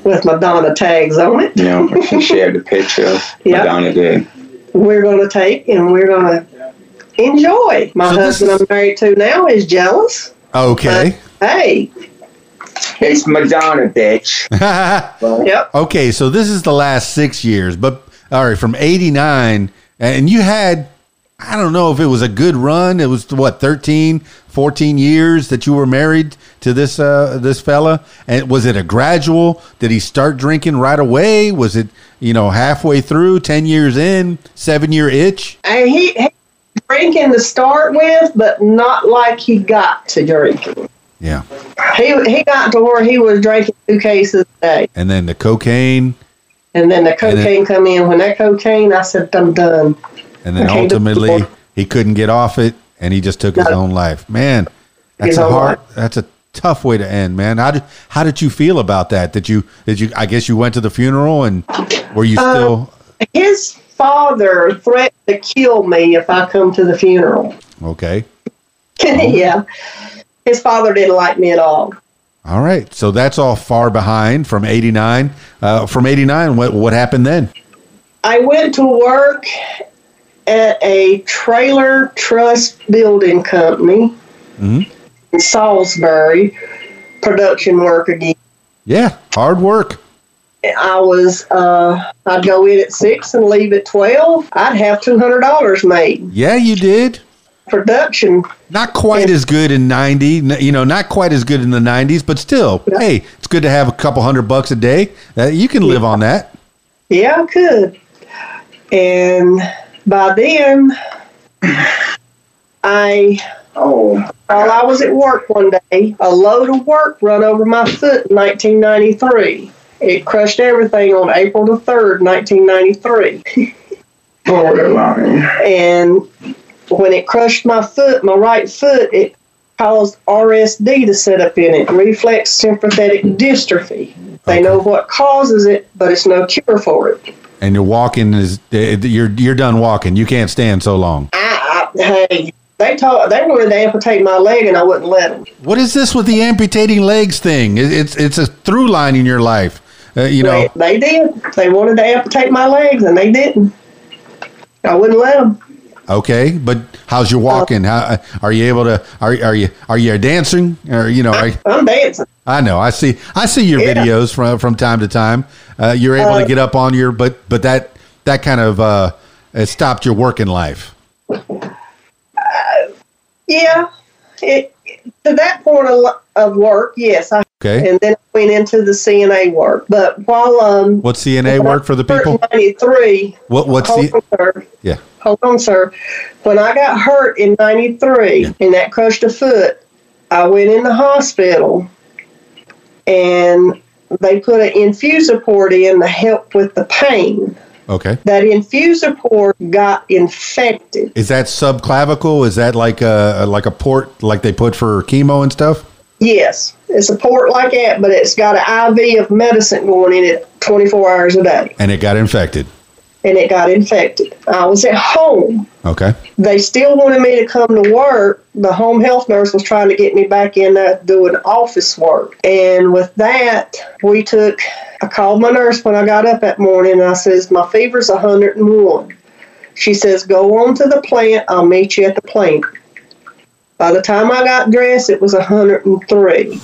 with Madonna tags on it. Yeah. She shared the picture. Yeah. Madonna did. We're going to take and we're going to enjoy. My So husband is- I'm married to now is jealous. Okay. Hey, It's Madonna, bitch. yep. okay, so this is the last six years, but all right, from 89, and you had, I don't know if it was a good run. It was what, 13, 14 years that you were married to this, uh, this fella. And was it a gradual? Did he start drinking right away? Was it, you know, halfway through, 10 years in, seven year itch? And he, he drinking to start with, but not like he got to drinking. Yeah. He he got to where he was drinking two cases a day, And then the cocaine, and then the then- cocaine come in. When that cocaine, I said, I'm done. And then Okay, ultimately he couldn't get off it and he just took his own life. Man, that's a hard, that's a tough way to end, man. How did, how did you feel about that? Did you, did you, I guess you went to the funeral and were you Uh, still, His father threatened to kill me if I come to the funeral. okay. yeah, his father didn't like me at all. All right. So that's all far behind from 89. Uh, from 89, what, what happened then? I went to work at a trailer trust building company Mhm. in Salisbury production work again. Yeah, hard work. I was, uh, I'd go in at six and leave at 12. I'd have $200 made. Yeah, you did. Production, Not quite as good in 90, you know, not quite as good in the 90s, but still, hey, it's good to have a couple hundred bucks a day. Uh, you can live on that. yeah, I could. And by then, I, oh, while I was at work one day, a load of work run over my foot in 1993. It crushed everything on April the 3rd, 1993. Borderline. and when it crushed my foot, my right foot, it caused RSD to set up in it, reflex sympathetic dystrophy. They know what causes it, but it's no cure for it. And you're walking is you're you're done walking. You can't stand so long. I, I, hey, they told they wanted to amputate my leg, and I wouldn't let them. What is this with the amputating legs thing? It- It's it's a through line in your life. Uh, you know, They, they did. They wanted to amputate my legs, and they didn't. I wouldn't let them. okay, but how's your walking? How uh, are you able to? Are are you are you dancing? Or you know, are, I'm dancing. I know. I see. I see your Yeah. videos from from time to time. Uh, you're able to Uh, get up on your, but but that that kind of uh, it stopped your working life. Yeah, it to that point of, of work, yes, I Okay. and then I went into the CNA work. But while um, What's CNA work for the people? Ninety three. What what's Hold the? on, sir. Yeah. Hold on, sir. When I got hurt in '93 Yeah. and that crushed a foot, I went in the hospital, and they put an infuser port in to help with the pain. Okay. That infuser port got infected. Is that subclavicle? Is that like a like a port like they put for chemo and stuff? Yes, it's a port like that, but it's got an IV of medicine going in it 24 hours a day, And it got infected. And it got infected. I was at home. Okay. They still wanted me to come to work. The home health nurse was trying to get me back in there doing office work. And with that, we took, I called my nurse when I got up that morning, and I says, My fever's 101. She says, Go on to the plant. I'll meet you at the plant. By the time I got dressed, it was 103.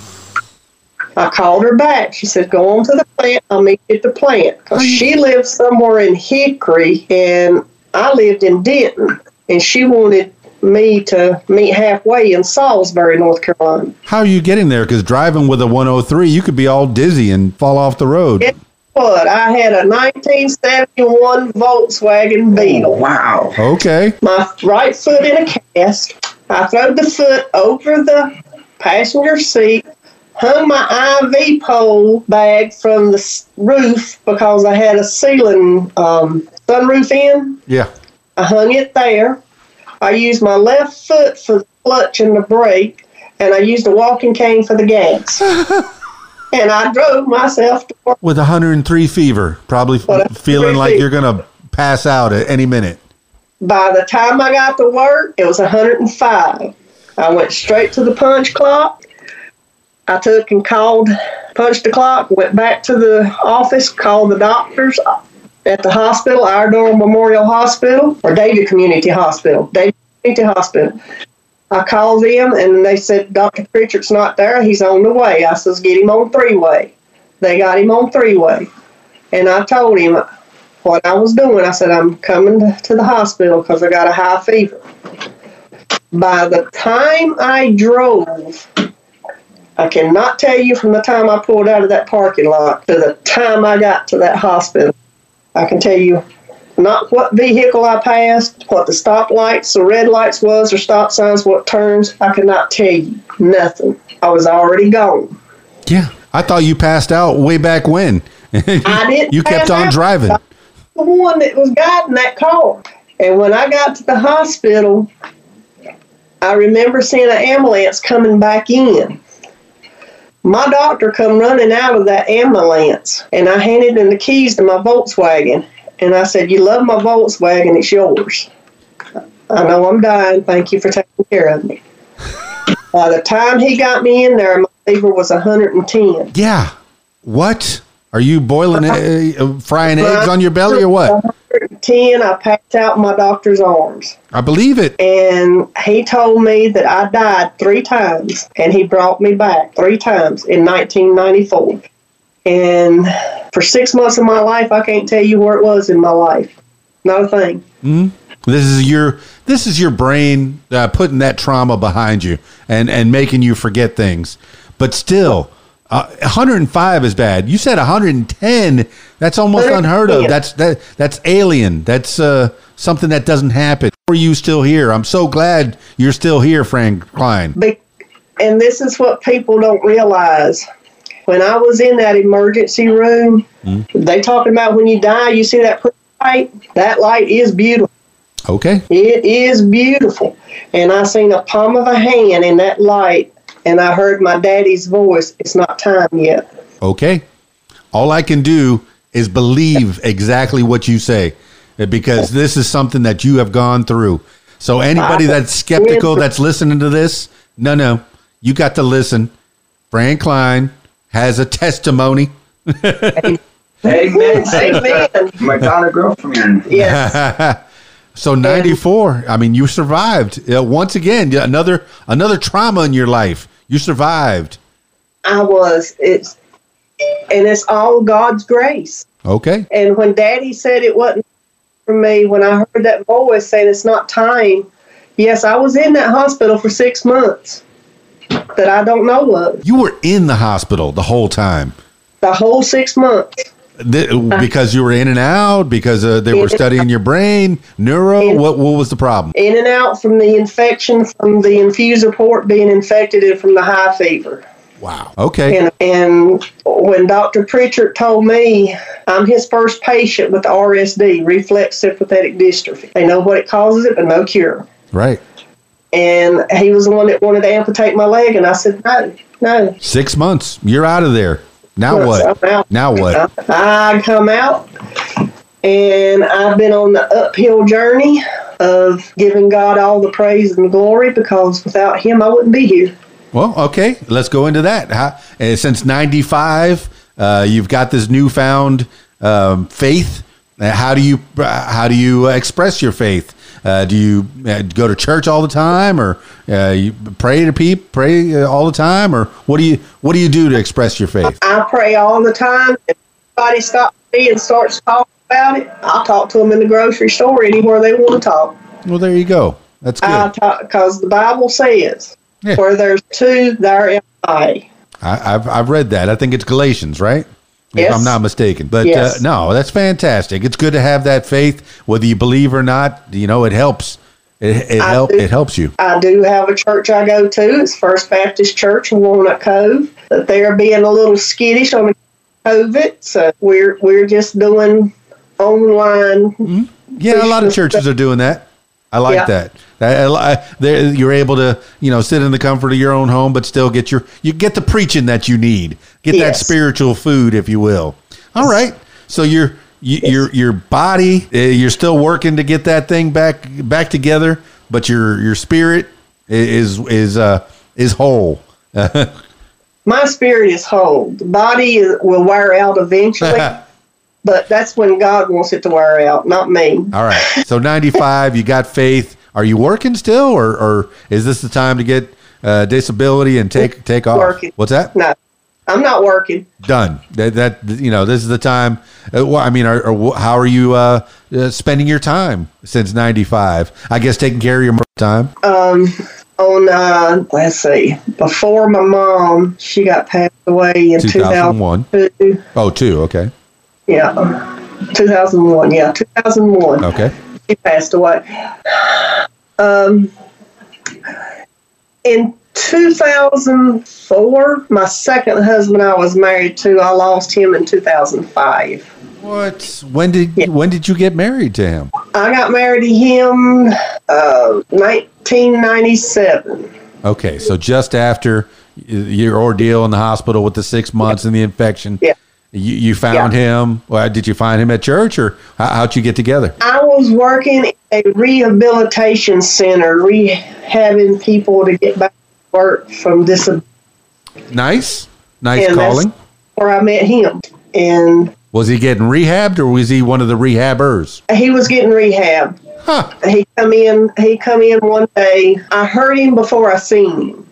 I called her back. She said, Go on to the plant. I'll meet you at the plant. Because she lived somewhere in Hickory and I lived in Denton. And she wanted me to meet halfway in Salisbury, North Carolina. How are you getting there? Because driving with a 103, you could be all dizzy and fall off the road. It- But I had a 1971 Volkswagen oh, Beetle. Wow. Okay. my right foot in a cast. I threw the foot over the passenger seat, hung my IV pole bag from the roof because I had a ceiling um, sunroof in. Yeah. I hung it there. I used my left foot for the clutch and the brake, and I used a walking cane for the gas. and I drove myself to work. With 103 fever, probably f- feeling like fever. you're going to pass out at any minute. By the time I got to work, it was 105. I went straight to the punch clock. I took and called, punched the clock, went back to the office, called the doctors at the hospital, Iredell Memorial Hospital, or David Community Hospital, David Community Hospital. I called them and they said, Dr. Pritchard's not there. He's on the way. I says, get him on three way. They got him on three way. And I told him what I was doing. I said, I'm coming to- to the hospital because I got a high fever. By the time I drove, I cannot tell you from the time I pulled out of that parking lot to the time I got to that hospital. I can tell you not what vehicle I passed, what the stop lights, the red lights was, or stop signs, what turns. I could not tell you nothing. I was already gone. Yeah. I thought you passed out way back when. I didn't you kept on out. driving. the one that was guiding that car. And when I got to the hospital, I remember seeing an ambulance coming back in. My doctor come running out of that ambulance, and I handed him the keys to my Volkswagen. And I said, "You love my Volkswagen? It's yours. I know I'm dying. Thank you for taking care of me." By the time he got me in there, my fever was 110. Yeah. What? Are you boiling, uh, frying eggs on your belly or what? 10, I passed out in my doctor's arms. I believe it. And he told me that I died three times, and he brought me back three times in 1994. And for six months of my life, I can't tell you where it was in my life. Not a thing. This is your this is your brain uh, putting that trauma behind you and and making you forget things. But still, uh, 105 is bad. You said 110. That's almost unheard of. That's that that's alien. That's uh, something that doesn't happen. Are you still here? I'm so glad you're still here, Fran Cline. Be- and this is what people don't realize. When I was in that emergency room, they talking about when you die, you see that light. That light is beautiful. Okay. It is beautiful. And I seen a palm of a hand in that light, and I heard my daddy's voice. It's not time yet. Okay. All I can do is believe exactly what you say because this is something that you have gone through. So anybody that's skeptical that's listening to this, no, no, you got to listen. Fran Cline has a testimony. Amen. Amen. My daughter girlfriend. Yes. So 94, I mean, you survived. Uh, once again, another another trauma in your life. You survived. I was. It's and it's all God's grace. Okay. And when Daddy said it wasn't for me, when I heard that voice saying it's not time, yes, I was in that hospital for six months that I don't know of. You were in the hospital the whole time. The whole six months. Th- because you were in and out because uh, they were studying your brain neuro what what was the problem In and out from the infection from the infuser port being infected and from the high fever. wow okay And, and when Dr. Pritchard told me I'm his first patient with RSD, reflex sympathetic dystrophy, they know what it causes it, but no cure. right And he was the one that wanted to amputate my leg, and I said, no, no. six months you're out of there now what? Out. now what? I come out, and I've been on the uphill journey of giving God all the praise and glory because without Him, I wouldn't be here. well okay let's go into that. How, uh, since 95 uh, you've got this newfound um, faith. How do you uh, how do you express your faith uh, do you uh, go to church all the time or uh, you pray to people pray uh, all the time or what do you what do you do to express your faith I pray all the time. If somebody stops me and starts talking about it, I'll talk to them in the grocery store, anywhere they want to talk. well there you go that's good I talk because the Bible says, Yeah. "Where there's two, there am I." I, I've I've read that. I think it's Galatians, right? If I'm not mistaken. But Yes. uh, no, that's fantastic. It's good to have that faith, whether you believe or not. You know, it helps. It it help do. it helps you. I do have a church I go to. It's First Baptist Church in Walnut Cove. But they're being a little skittish on COVID, so we're we're just doing online. Yeah, a lot of churches are doing that. I like Yeah. that. I, I, there- you're able to, you know, sit in the comfort of your own home, but still get your you get the preaching that you need. Get that spiritual food, if you will. All right. So your you, your your body, uh, you're still working to get that thing back back together, but your your spirit is is uh is whole. My spirit is whole. The body will wear out eventually, but that's when God wants it to wear out, not me. All right. So 95, you got faith. Are you working still, or or is this the time to get uh, disability and take take off? Working. What's that? No, I'm not working. Done. That, that you know, this is the time. Uh, well, I mean, are, are, how are you uh, uh, spending your time since '95? I guess taking care of your time. Um, on uh, let's see, before my mom, she got passed away in 2001. 2002. Oh, two. Okay. Yeah, 2001. Yeah, 2001. Okay. She passed away. Um, in 2004, my second husband I was married to, I lost him in 2005. What? When did Yeah. when did you get married to him? I got married to him uh, 1997. Okay, so just after your ordeal in the hospital with the six months and the infection, Yeah. You, you found him. Well, did you find him at church, or how, how'd you get together? I was working in a rehabilitation center, rehabbing people to get back to work from disability. Nice, nice And calling. where I met him. And Was he getting rehabbed or was he one of the rehabbers? He was getting rehab. Huh. He come in. He come in one day. I heard him before I seen him,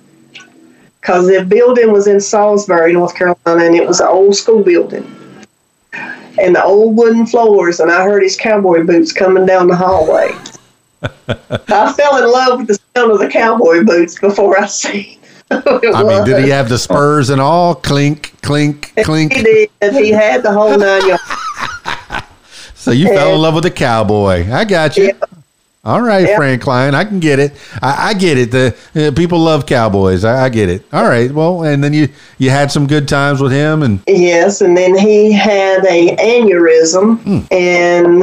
cause the building was in Salisbury, North Carolina, and it was an old school building, and the old wooden floors. And I heard his cowboy boots coming down the hallway. I fell in love with the sound of the cowboy boots before I seen. I mean, did he have the spurs and all? Clink, clink, clink. He did. He had the whole nine yards. So you fell in love with the cowboy. I got you. Yeah. All right, Yeah. Fran Cline. I can get it. I, I get it. The uh, people love cowboys. I, I get it. All right. Well, and then you you had some good times with him, and Yes, and then he had a aneurysm in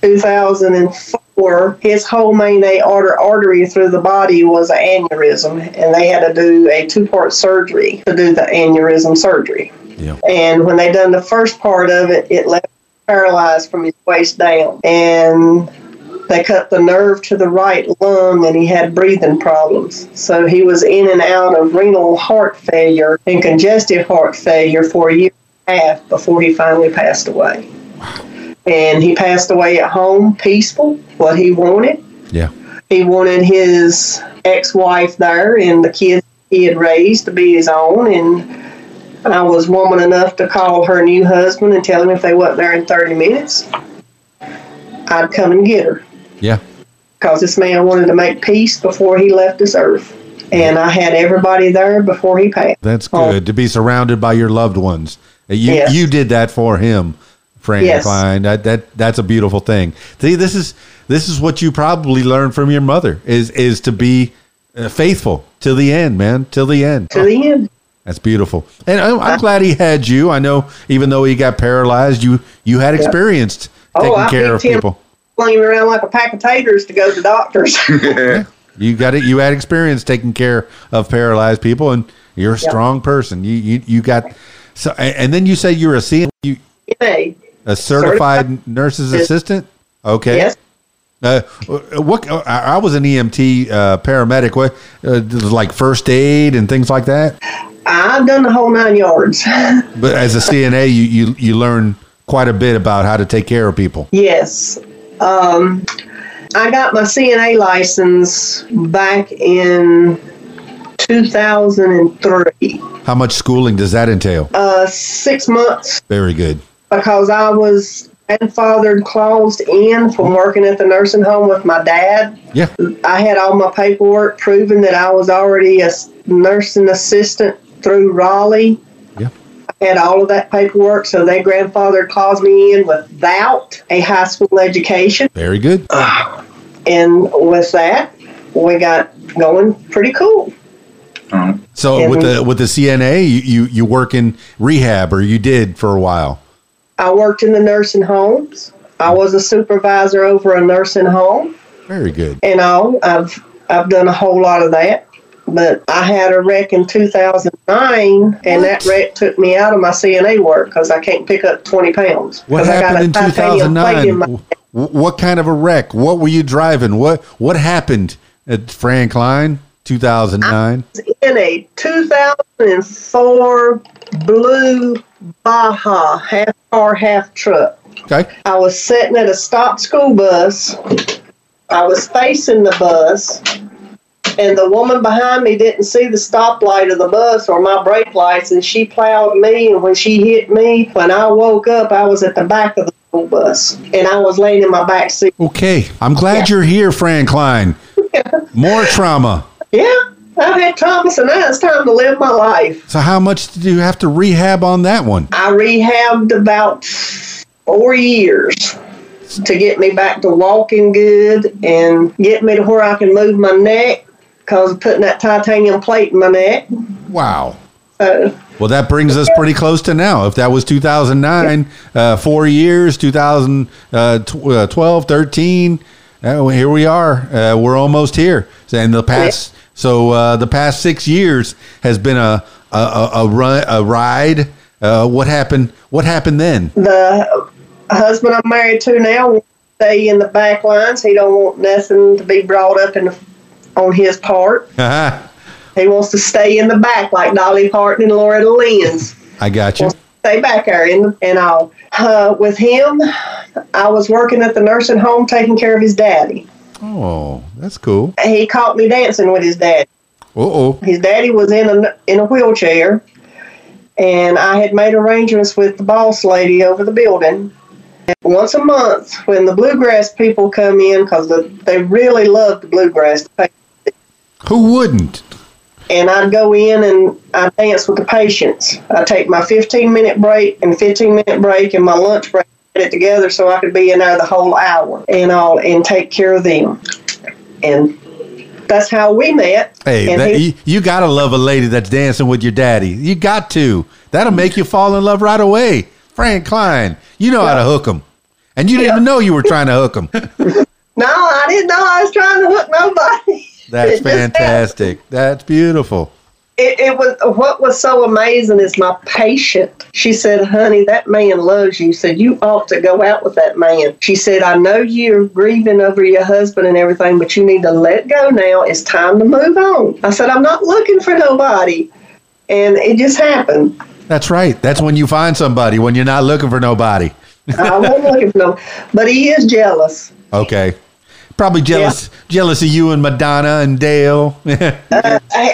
2004. His whole main artery through the body was an aneurysm, and they had to do a two-part surgery to do the aneurysm surgery. Yeah. And when they done the first part of it, it left him paralyzed from his waist down, and they cut the nerve to the right lung and he had breathing problems. So he was in and out of renal heart failure and congestive heart failure for a year and a half before he finally passed away. And he passed away at home, peaceful, what he wanted. yeah, He wanted his ex wife there and the kids he had raised to be his own. And I was woman enough to call her new husband and tell him if they wasn't there in 30 minutes, I'd come and get her yeah. because this man wanted to make peace before he left this earth. And I had everybody there before he passed. That's Oh. good to be surrounded by your loved ones. You Yes. you did that for him, Fran Yes. Cline. That that that's a beautiful thing. See, this is this is what you probably learned from your mother is is to be uh, faithful till the end, man, till the end. To the end. That's beautiful, and I'm, I'm glad he had you. I know, even though he got paralyzed, you you had experienced Oh, taking care of picked him. Flinging around like a pack of taters to go to doctors. You got it. You had experience taking care of paralyzed people, and you're a strong person. You you you got so, and and then you say you're a CN, you a certified nurse's assistant. Okay. yes. Uh, what I I was an EMT uh, paramedic. What uh, like first aid and things like that. I've done the whole nine yards. But as a CNA, you you you learn quite a bit about how to take care of people. yes. Um, I got my CNA license back in 2003. How much schooling does that entail? Uh, six months Very good. because I was grandfathered closed in from working at the nursing home with my dad. Yeah. I had all my paperwork proving that I was already a nursing assistant through Raleigh. Yeah. I had all of that paperwork, so they grandfathered claused me in without a high school education. Very good. And with that, we got going pretty cool. So with the with the CNA, you, you you work in rehab, or you did for a while. I worked in the nursing homes. I was a supervisor over a nursing home. Very good. and all. I've I've done a whole lot of that. But I had a wreck in 2009, and that wreck took me out of my CNA work because I can't pick up 20 pounds. What 'Cause I got happened a in titanium plate in my- 2009? What kind of a wreck? What were you driving? What what happened at Fran Cline 2009? in a 2004 blue Baja half car, half truck. Okay. I was sitting at a stop school bus. I was facing the bus, and the woman behind me didn't see the stoplight of the bus or my brake lights, and she plowed me. And when she hit me, when I woke up, I was at the back of the school bus, and I was laying in my back seat. Okay. I'm glad you're here, Fran Cline. More trauma. Yeah, I've had trauma, so now it's time to live my life. So how much did you have to rehab on that one? I rehabbed about four years to get me back to walking good and get me to where I can move my neck because of putting that titanium plate in my neck. Wow. So, Well, that brings us pretty close to now. If that was 2009, uh, four years, 2012, 13, uh, here we are. Uh, we're almost here. And the past, so uh, the past six years has been a a, a, run, a ride. Uh, what happened? What happened then? the husband I'm married to now stay in the back lines. He don't want nothing to be brought up in on his part. I He wants to stay in the back like Dolly Parton and Loretta Lynn's. I got you. Stay back there and and all. Uh, with him, I was working at the nursing home taking care of his daddy. Oh, that's cool. He caught me dancing with his dad. Uh oh. His daddy was in a in a wheelchair, and I had made arrangements with the boss lady over the building. Once a month, when the bluegrass people come in, because the, they really love the bluegrass, Who wouldn't? and I'd go in and I'd dance with the patients. I'd take my 15 minute break and 15 minute break and my lunch break, it together so I could be in there the whole hour and all and take care of them. And that's how we met. Hey, that, he- you, you gotta love a lady that's dancing with your daddy. You got to. That'll make you fall in love right away. Fran Cline, you know how to hook them, and you didn't Yeah. even know you were trying to hook them. no, I didn't know I was trying to hook nobody. That's fantastic. That's beautiful. It, it was what was so amazing is my patient. She said, "Honey, that man loves you." Said you ought to go out with that man. She said, "I know you're grieving over your husband and everything, but you need to let go now. It's time to move on." I said, "I'm not looking for nobody," and it just happened. That's right. That's when you find somebody when you're not looking for nobody. I wasn't looking for no, but he is jealous. Okay. Probably jealous jealous of you and Madonna and Dale.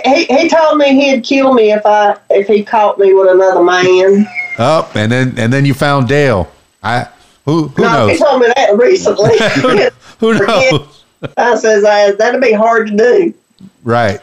He, he told me he'd kill me if I if he caught me with another man. oh, and then and then you found Dale. I who who no, he told me that recently. Who knows? I says, uh, that'd be hard to do. Right.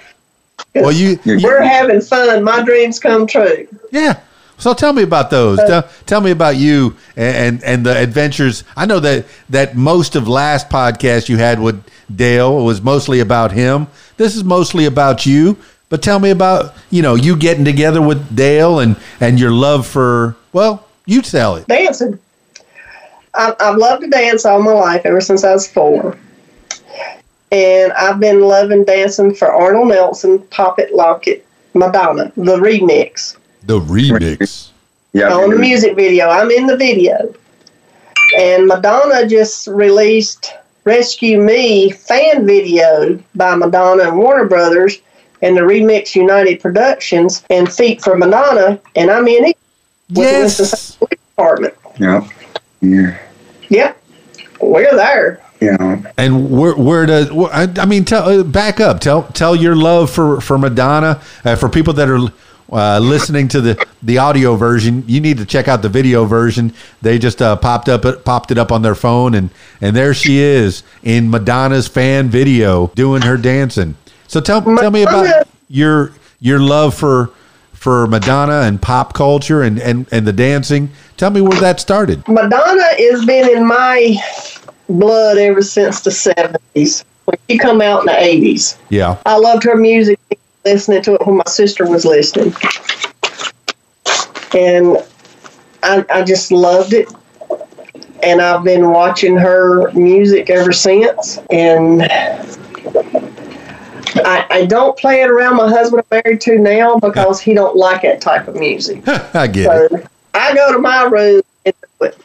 Well, you, you We're having fun. My dreams come true. Yeah. So tell me about those. Uh, tell, tell me about you and, and and the adventures. I know that that most of last podcast you had with Dale was mostly about him. This is mostly about you. But tell me about you know you getting together with Dale and and your love for well you tell it. Dancing. I, I've loved to dance all my life, ever since I was four. And I've been loving dancing for Arnold Nelson, Pop It, Lock It, Madonna, the remix. The remix. Yeah. on the music video. I'm in the video. And Madonna just released Rescue Me fan video by Madonna and Warner Brothers and the Remix United Productions and Feet for Madonna. And I'm in it with the Yes. Department. Yeah. Yeah. Yep. We're there. Yeah. And where where does wh- I, I mean tell uh, back up tell tell your love for for Madonna uh, for people that are uh, listening to the the audio version you need to check out the video version they just uh, popped up it popped it up on their phone and and there she is in Madonna's fan video doing her dancing so tell tell me about your your love for for Madonna and pop culture and and and the dancing tell me where that started Madonna has been in my blood ever since the 70s. When she come out in the 80s. yeah I loved her music, listening to it when my sister was listening. And I, I just loved it. And I've been watching her music ever since. And I, I don't play it around my husband I'm married to now because he don't like that type of music. I get it I go to my room and do it.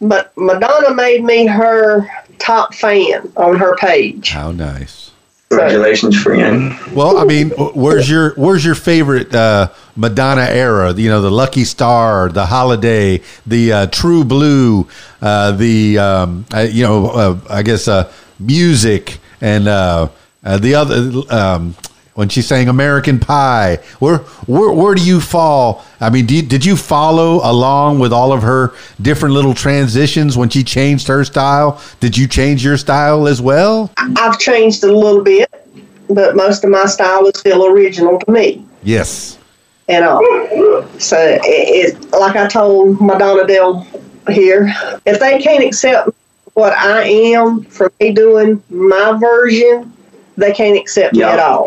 But Madonna made me her top fan on her page. how nice. Congratulations, friend. Well, I mean, where's your where's your favorite uh, Madonna era? You know, the Lucky Star, the Holiday, the uh, True Blue, uh, the um, uh, you know, uh, I guess uh, music, and uh, uh, the other um, when she sang American Pie. Where where where do you fall? I mean, do you, did you follow along with all of her different little transitions when she changed her style? Did you change your style as well? I've changed it a little bit, but most of my style is still original to me Yes. and all. So it, it like I told Madonna Dell here, if they can't accept what I am for me doing my version, they can't accept me at all.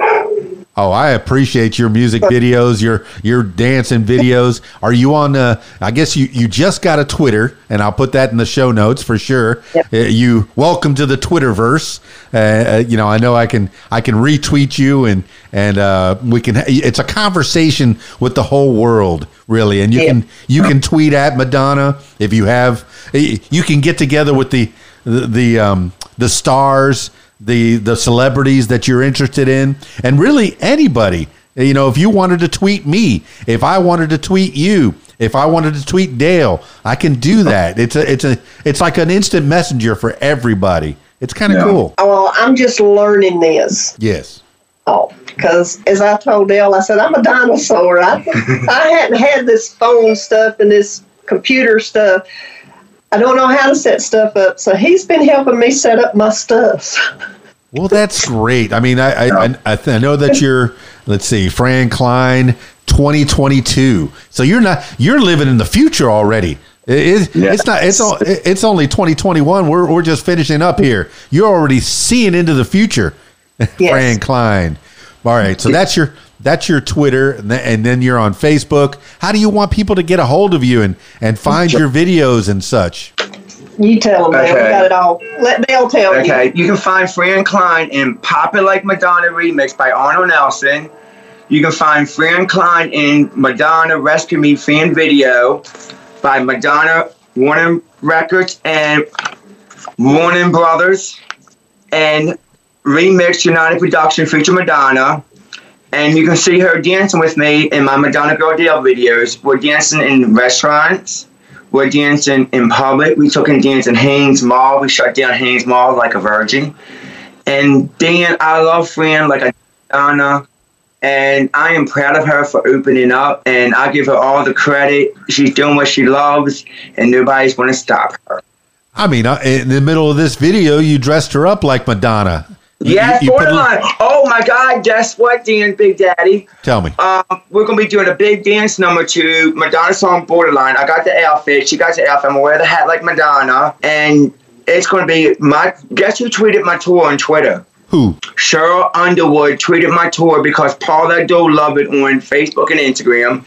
Oh, I appreciate your music videos, your your dancing videos. Are you on? Uh, I guess you you just got a Twitter, and I'll put that in the show notes for sure. Yeah. Uh, you welcome to the Twitterverse. Uh, uh, you know, I know I can I can retweet you, and and uh, we can. It's a conversation with the whole world, really, and you Yeah. can you can tweet at Madonna if you have. You can get together with the the the, um, the stars the the celebrities that you're interested in and really anybody you know if you wanted to tweet me if i wanted to tweet you If I wanted to tweet Dale, I can do that. It's a it's a it's like an instant messenger for everybody. It's kind of Yeah. cool. Oh, well, I'm just learning this. Yes. Oh, because as I told Dale, I said I'm a dinosaur. I I hadn't had this phone stuff and this computer stuff. I don't know how to set stuff up, so he's been helping me set up my stuff. Well, that's great. I mean, I I, I, I, know that you're. Let's see, Fran Cline, 2022. So you're not you're living in the future already. It, it- Yeah. It's not. It's all. It's only 2021. We're we're just finishing up here. You're already seeing into the future, Yes. Fran Cline. All right. So that's your that's your Twitter, and then, and then you're on Facebook. How do you want people to get a hold of you and and find your videos and such? You tell them. Dale. We got it all. Let Dale tell you. Okay, you can find Fran Cline in Pop It Like Madonna remix by Arnold Nelson. You can find Fran Cline in Madonna Rescue Me fan video by Madonna Warner Records and Warner Brothers and Remix United Production feature Madonna. And you can see her dancing with me in my Madonna Girl Dale videos. We're dancing in restaurants. We're dancing in public. We took and danced in Hanes Mall. We shut down Hanes Mall like a virgin. And Dan, I love Fran like a Donna. And I am proud of her for opening up. And I give her all the credit. She's doing what she loves, and nobody's going to stop her. I mean, in the middle of this video, you dressed her up like Madonna. Yes, you- you borderline. Oh my God! Guess what, Dan, Big Daddy? Tell me. Um, we're gonna be doing a big dance number to Madonna song "Borderline." I got the outfit. She got the outfit. I'm gonna wear the hat like Madonna, and it's gonna be my. Guess who tweeted my tour on Twitter? Who? Sheryl Underwood tweeted my tour because Paula Abdul loved it on Facebook and Instagram.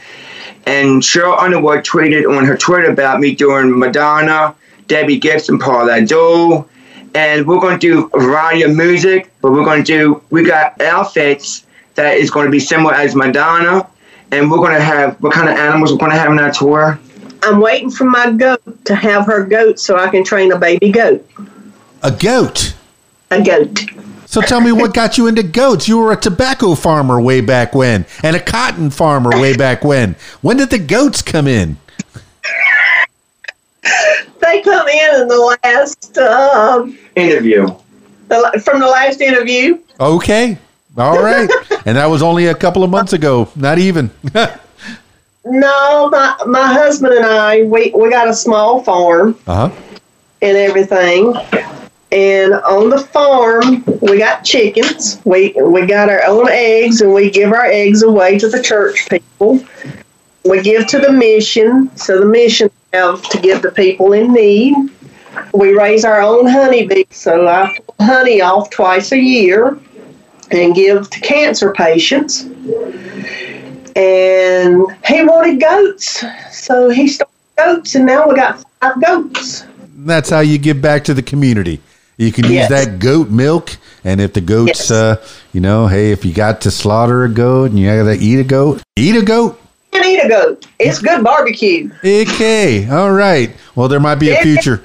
And Sheryl Underwood tweeted on her Twitter about me doing Madonna, Debbie Gibson, Paula Abdul. And we're going to do a variety of music, but we're going to do, we got outfits that is going to be similar as Madonna. And we're going to have, what kind of animals we're going to have in our tour? I'm waiting for my goat to have her goat so I can train a baby goat. A goat. A goat. So tell me what got you into goats? You were a tobacco farmer way back when and a cotton farmer way back when. When did the goats come in? They come in in the last, um, Interview. the, from the last interview. Okay. All right. and that was only a couple of months ago. Not even. No, my, my husband and I, we, we got a small farm uh huh. and everything. And on the farm, we got chickens. We we got our own eggs, and we give our eggs away to the church people. We give to the mission, so the mission have to give the people in need. We raise our own honeybees, so I pull honey off twice a year and give to cancer patients. And he wanted goats, so he started goats, and now we got five goats. That's how you give back to the community. You can use Yes. that goat milk, and if the goats, Yes. uh, you know, hey, if you got to slaughter a goat and you got to eat a goat, eat a goat. Can eat a goat. It's good barbecue. Okay, all right. Well, there might be a future.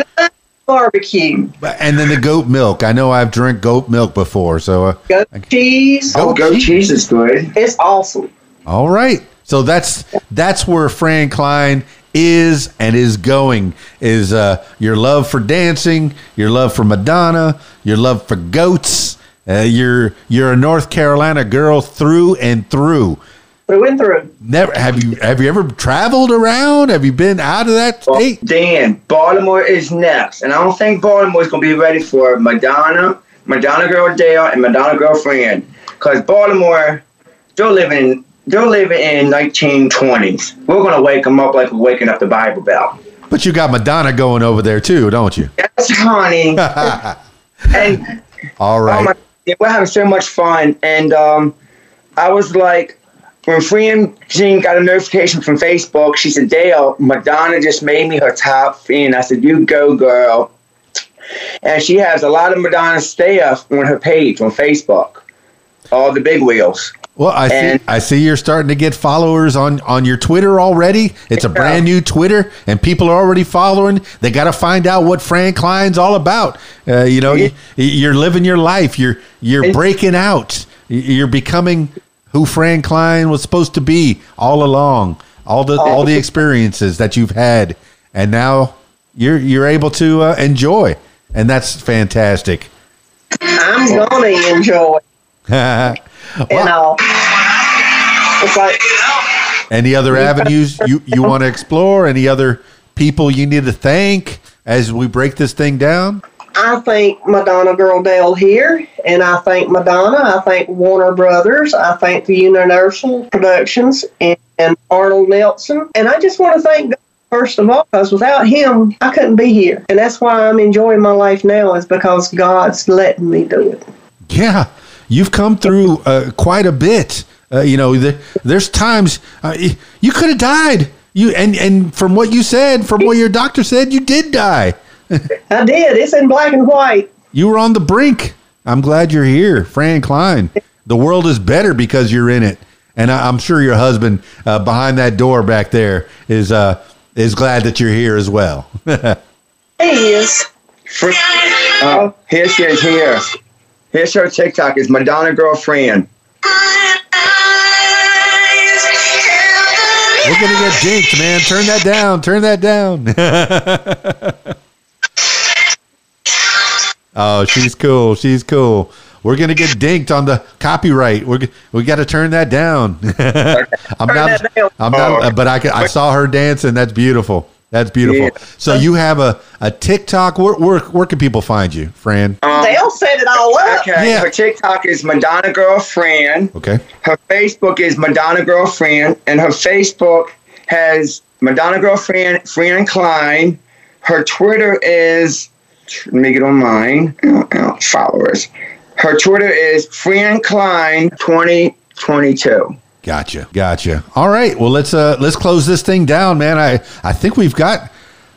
Barbecue. And then the goat milk. I know I've drank goat milk before, so uh, Goat cheese. Goat Oh, goat cheese. cheese is good. It's awesome. all right. So that's that's where Fran Cline is and is going. Is uh, your love for dancing, your love for Madonna, your love for goats. Uh, you're you're a North Carolina girl through and through. Through and through. Never have you have you ever traveled around? Have you been out of that Well, state? Dan, Baltimore is next, and I don't think Baltimore is going to be ready for Madonna, Madonna Girl Dale, and Madonna Girlfriend, because Baltimore, they're living, they're living in 1920s. We're going to wake them up like we're waking up the Bible Belt. But you got Madonna going over there too, don't you? Yes, honey. and All oh my, we're having so much fun, and um, I was like. When Fran Jean got a notification from Facebook, she said, Dale, Madonna just made me her top fan. I said, You go, girl. And she has a lot of Madonna stuff on her page on Facebook. All the big wheels. Well, I see. And- I see you're starting to get followers on on your Twitter already. It's a brand new Twitter, and people are already following. They got to find out what Fran Cline's all about. Uh, you know, you, you're living your life. You're you're breaking out. You're becoming who Fran Cline was supposed to be all along. all the all the experiences that you've had, and now you're you're able to uh, enjoy, and that's fantastic. I'm gonna enjoy. Well, You know, it's like Any other avenues you, you want to explore? Any other people you need to thank as we break this thing down? I thank Madonna Girl Dale here, and I thank Madonna. I thank Warner Brothers. I thank the Universal Productions and, and Arnold Nelson. And I just want to thank God first of all, because without him, I couldn't be here. And that's why I'm enjoying my life now, is because God's letting me do it. Yeah, you've come through uh, quite a bit. Uh, you know, there, there's times uh, you could have died. You and and from what you said, from what your doctor said, you did die. I did. It's in black and white. You were on the brink. I'm glad you're here, Fran Cline. The world is better because you're in it, and I, I'm sure your husband uh, behind that door back there is uh, is glad that you're here as well. He is. For, uh, here she is. Here. Here's her TikTok. Is Madonna girlfriend. We're gonna get dinked, man. Turn that down. Turn that down. oh, she's cool. She's cool. We're gonna get dinked on the copyright. We're g- we got to turn that down. I'm not. I'm not. uh, But I can, I saw her dancing. That's beautiful. That's beautiful. Yeah. So you have a, a TikTok. Where, where where can people find you, Fran? Um, Dale set it all up. Okay. Yeah. Her TikTok is Madonna girlfriend. Okay. Her Facebook is Madonna girlfriend, and her Facebook has Madonna girlfriend Fran Cline. Her Twitter is. Let me get on mine. Ow, ow, followers. Her Twitter is Fran Cline twenty twenty two. Gotcha. Gotcha. All right. Well, let's uh let's close this thing down, man. I I think we've got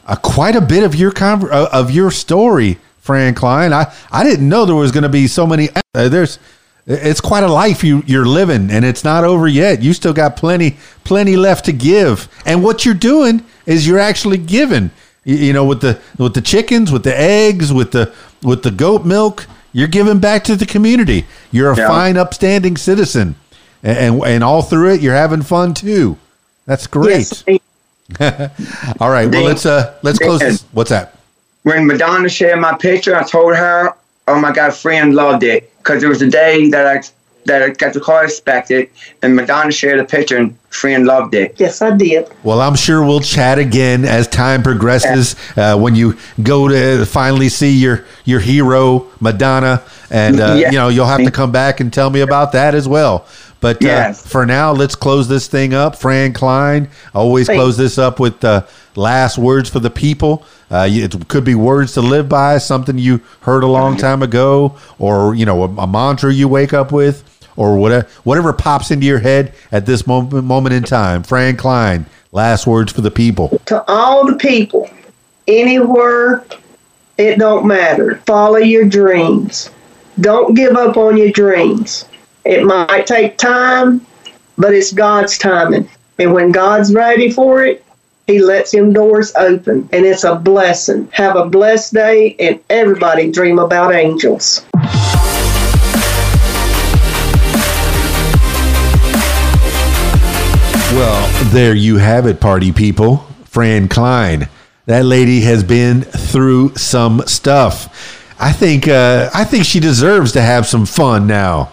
uh, quite a bit of your uh, of your story, Fran Cline. I I didn't know there was going to be so many. Uh, there's it's quite a life you you're living, and it's not over yet. You still got plenty plenty left to give. And what you're doing is you're actually giving. You, you know, with the with the chickens, with the eggs, with the with the goat milk, you're giving back to the community. You're a Yeah. fine, upstanding citizen and, and and all through it you're having fun too that's great Yes. all right well let's uh let's close this what's that when Madonna shared my picture, I told her, "Oh my God, friend loved it," because it was the day that I that got the car inspected, and Madonna shared a picture, and Fran loved it. Yes, I did. well i'm sure we'll chat again as time progresses uh, when you go to finally see your your hero madonna and uh, Yeah. you know you'll have to come back and tell me about that as well but uh, for now let's close this thing up. Fran Cline always close this up with uh, last words for the people. Uh, it could be words to live by something you heard a long time ago or you know a, a mantra you wake up with or whatever whatever pops into your head at this moment moment in time. Fran Cline last words for the people. To all the people, anywhere, it don't matter. Follow your dreams. Don't give up on your dreams. It might take time, but it's God's timing. And when God's ready for it, He lets them doors open. And it's a blessing. Have a blessed day, and everybody dream about angels. Well, there you have it, party people. Fran Cline. That lady has been through some stuff. I think uh, I think she deserves to have some fun now.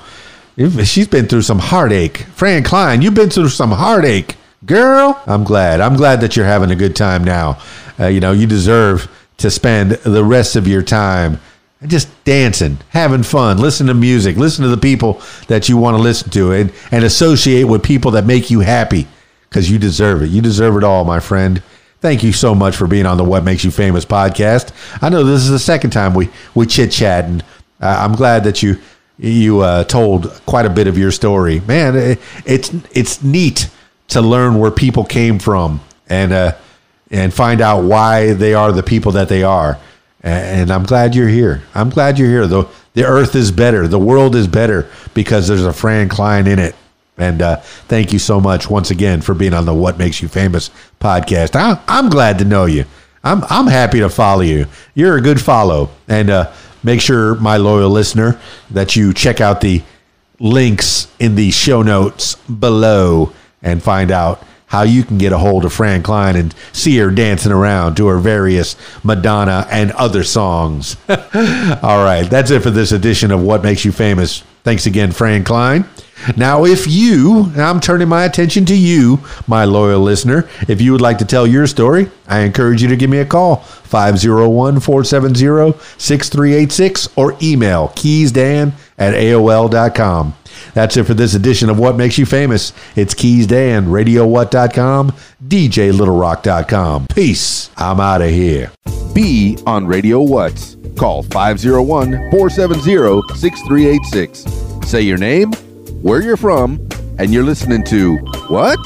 She's been through some heartache. Fran Cline, you've been through some heartache. Girl, I'm glad. I'm glad that you're having a good time now. Uh, you know, you deserve to spend the rest of your time just dancing, having fun, listen to music, listen to the people that you want to listen to, and, and associate with people that make you happy because you deserve it. You deserve it all, my friend. Thank you so much for being on the What Makes You Famous podcast. I know this is the second time we, we chit chat, and uh, I'm glad that you you uh, told quite a bit of your story. Man, it, it's it's neat to learn where people came from and uh, and find out why they are the people that they are. And I'm glad you're here. I'm glad you're here. The the earth is better. The world is better because there's a Fran Cline in it. And uh, thank you so much once again for being on the What Makes You Famous podcast. I, I'm glad to know you. I'm I'm happy to follow you. You're a good follow. And uh, make sure, my loyal listener, that you check out the links in the show notes below and find out how you can get a hold of Fran Cline and see her dancing around to her various Madonna and other songs. All right, that's it for this edition of What Makes You Famous. Thanks again, Fran Cline. Now, if you, I'm turning my attention to you, my loyal listener, if you would like to tell your story, I encourage you to give me a call, 501 470 6386, or email keysdan at AOL.com. That's it for this edition of What Makes You Famous. It's Keys Dan, RadioWhat.com, DJLittleRock.com. Peace. I'm out of here. Be on Radio What. Call 501 470 6386. Say your name, where you're from, and you're listening to What?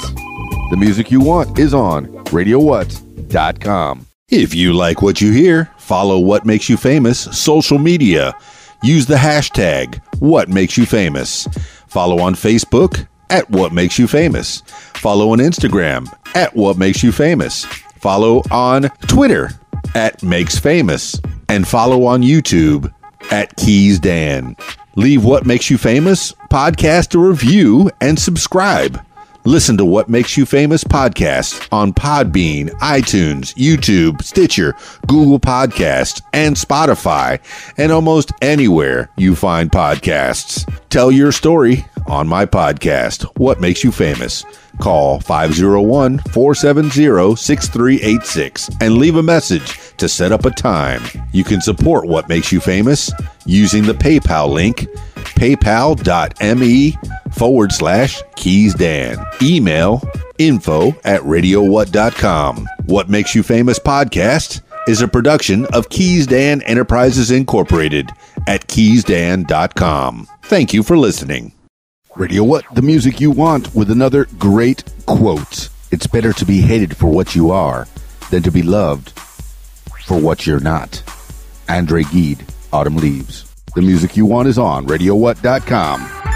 The music you want is on RadioWhat.com. If you like what you hear, follow What Makes You Famous social media. Use the hashtag What Makes You Famous. Follow on Facebook at What Makes You Famous. Follow on Instagram at What Makes You Famous. Follow on Twitter at Makes Famous. And follow on YouTube at Keys Dan. Leave What Makes You Famous, podcast a review, and subscribe. Listen to What Makes You Famous podcast on Podbean, iTunes, YouTube, Stitcher, Google Podcasts, and Spotify, and almost anywhere you find podcasts. Tell your story on my podcast, What Makes You Famous. Call 501 470 6386 and leave a message to set up a time. You can support What Makes You Famous using the PayPal link, paypal.me forward slash Keys Dan. Email info at radiowhat.com. What Makes You Famous podcast is a production of Keys Dan Enterprises Incorporated at keysdan.com. Thank you for listening. Radio What? The music you want with another great quote. It's better to be hated for what you are than to be loved for what you're not. Andre Gide, Autumn Leaves. The music you want is on RadioWhat.com.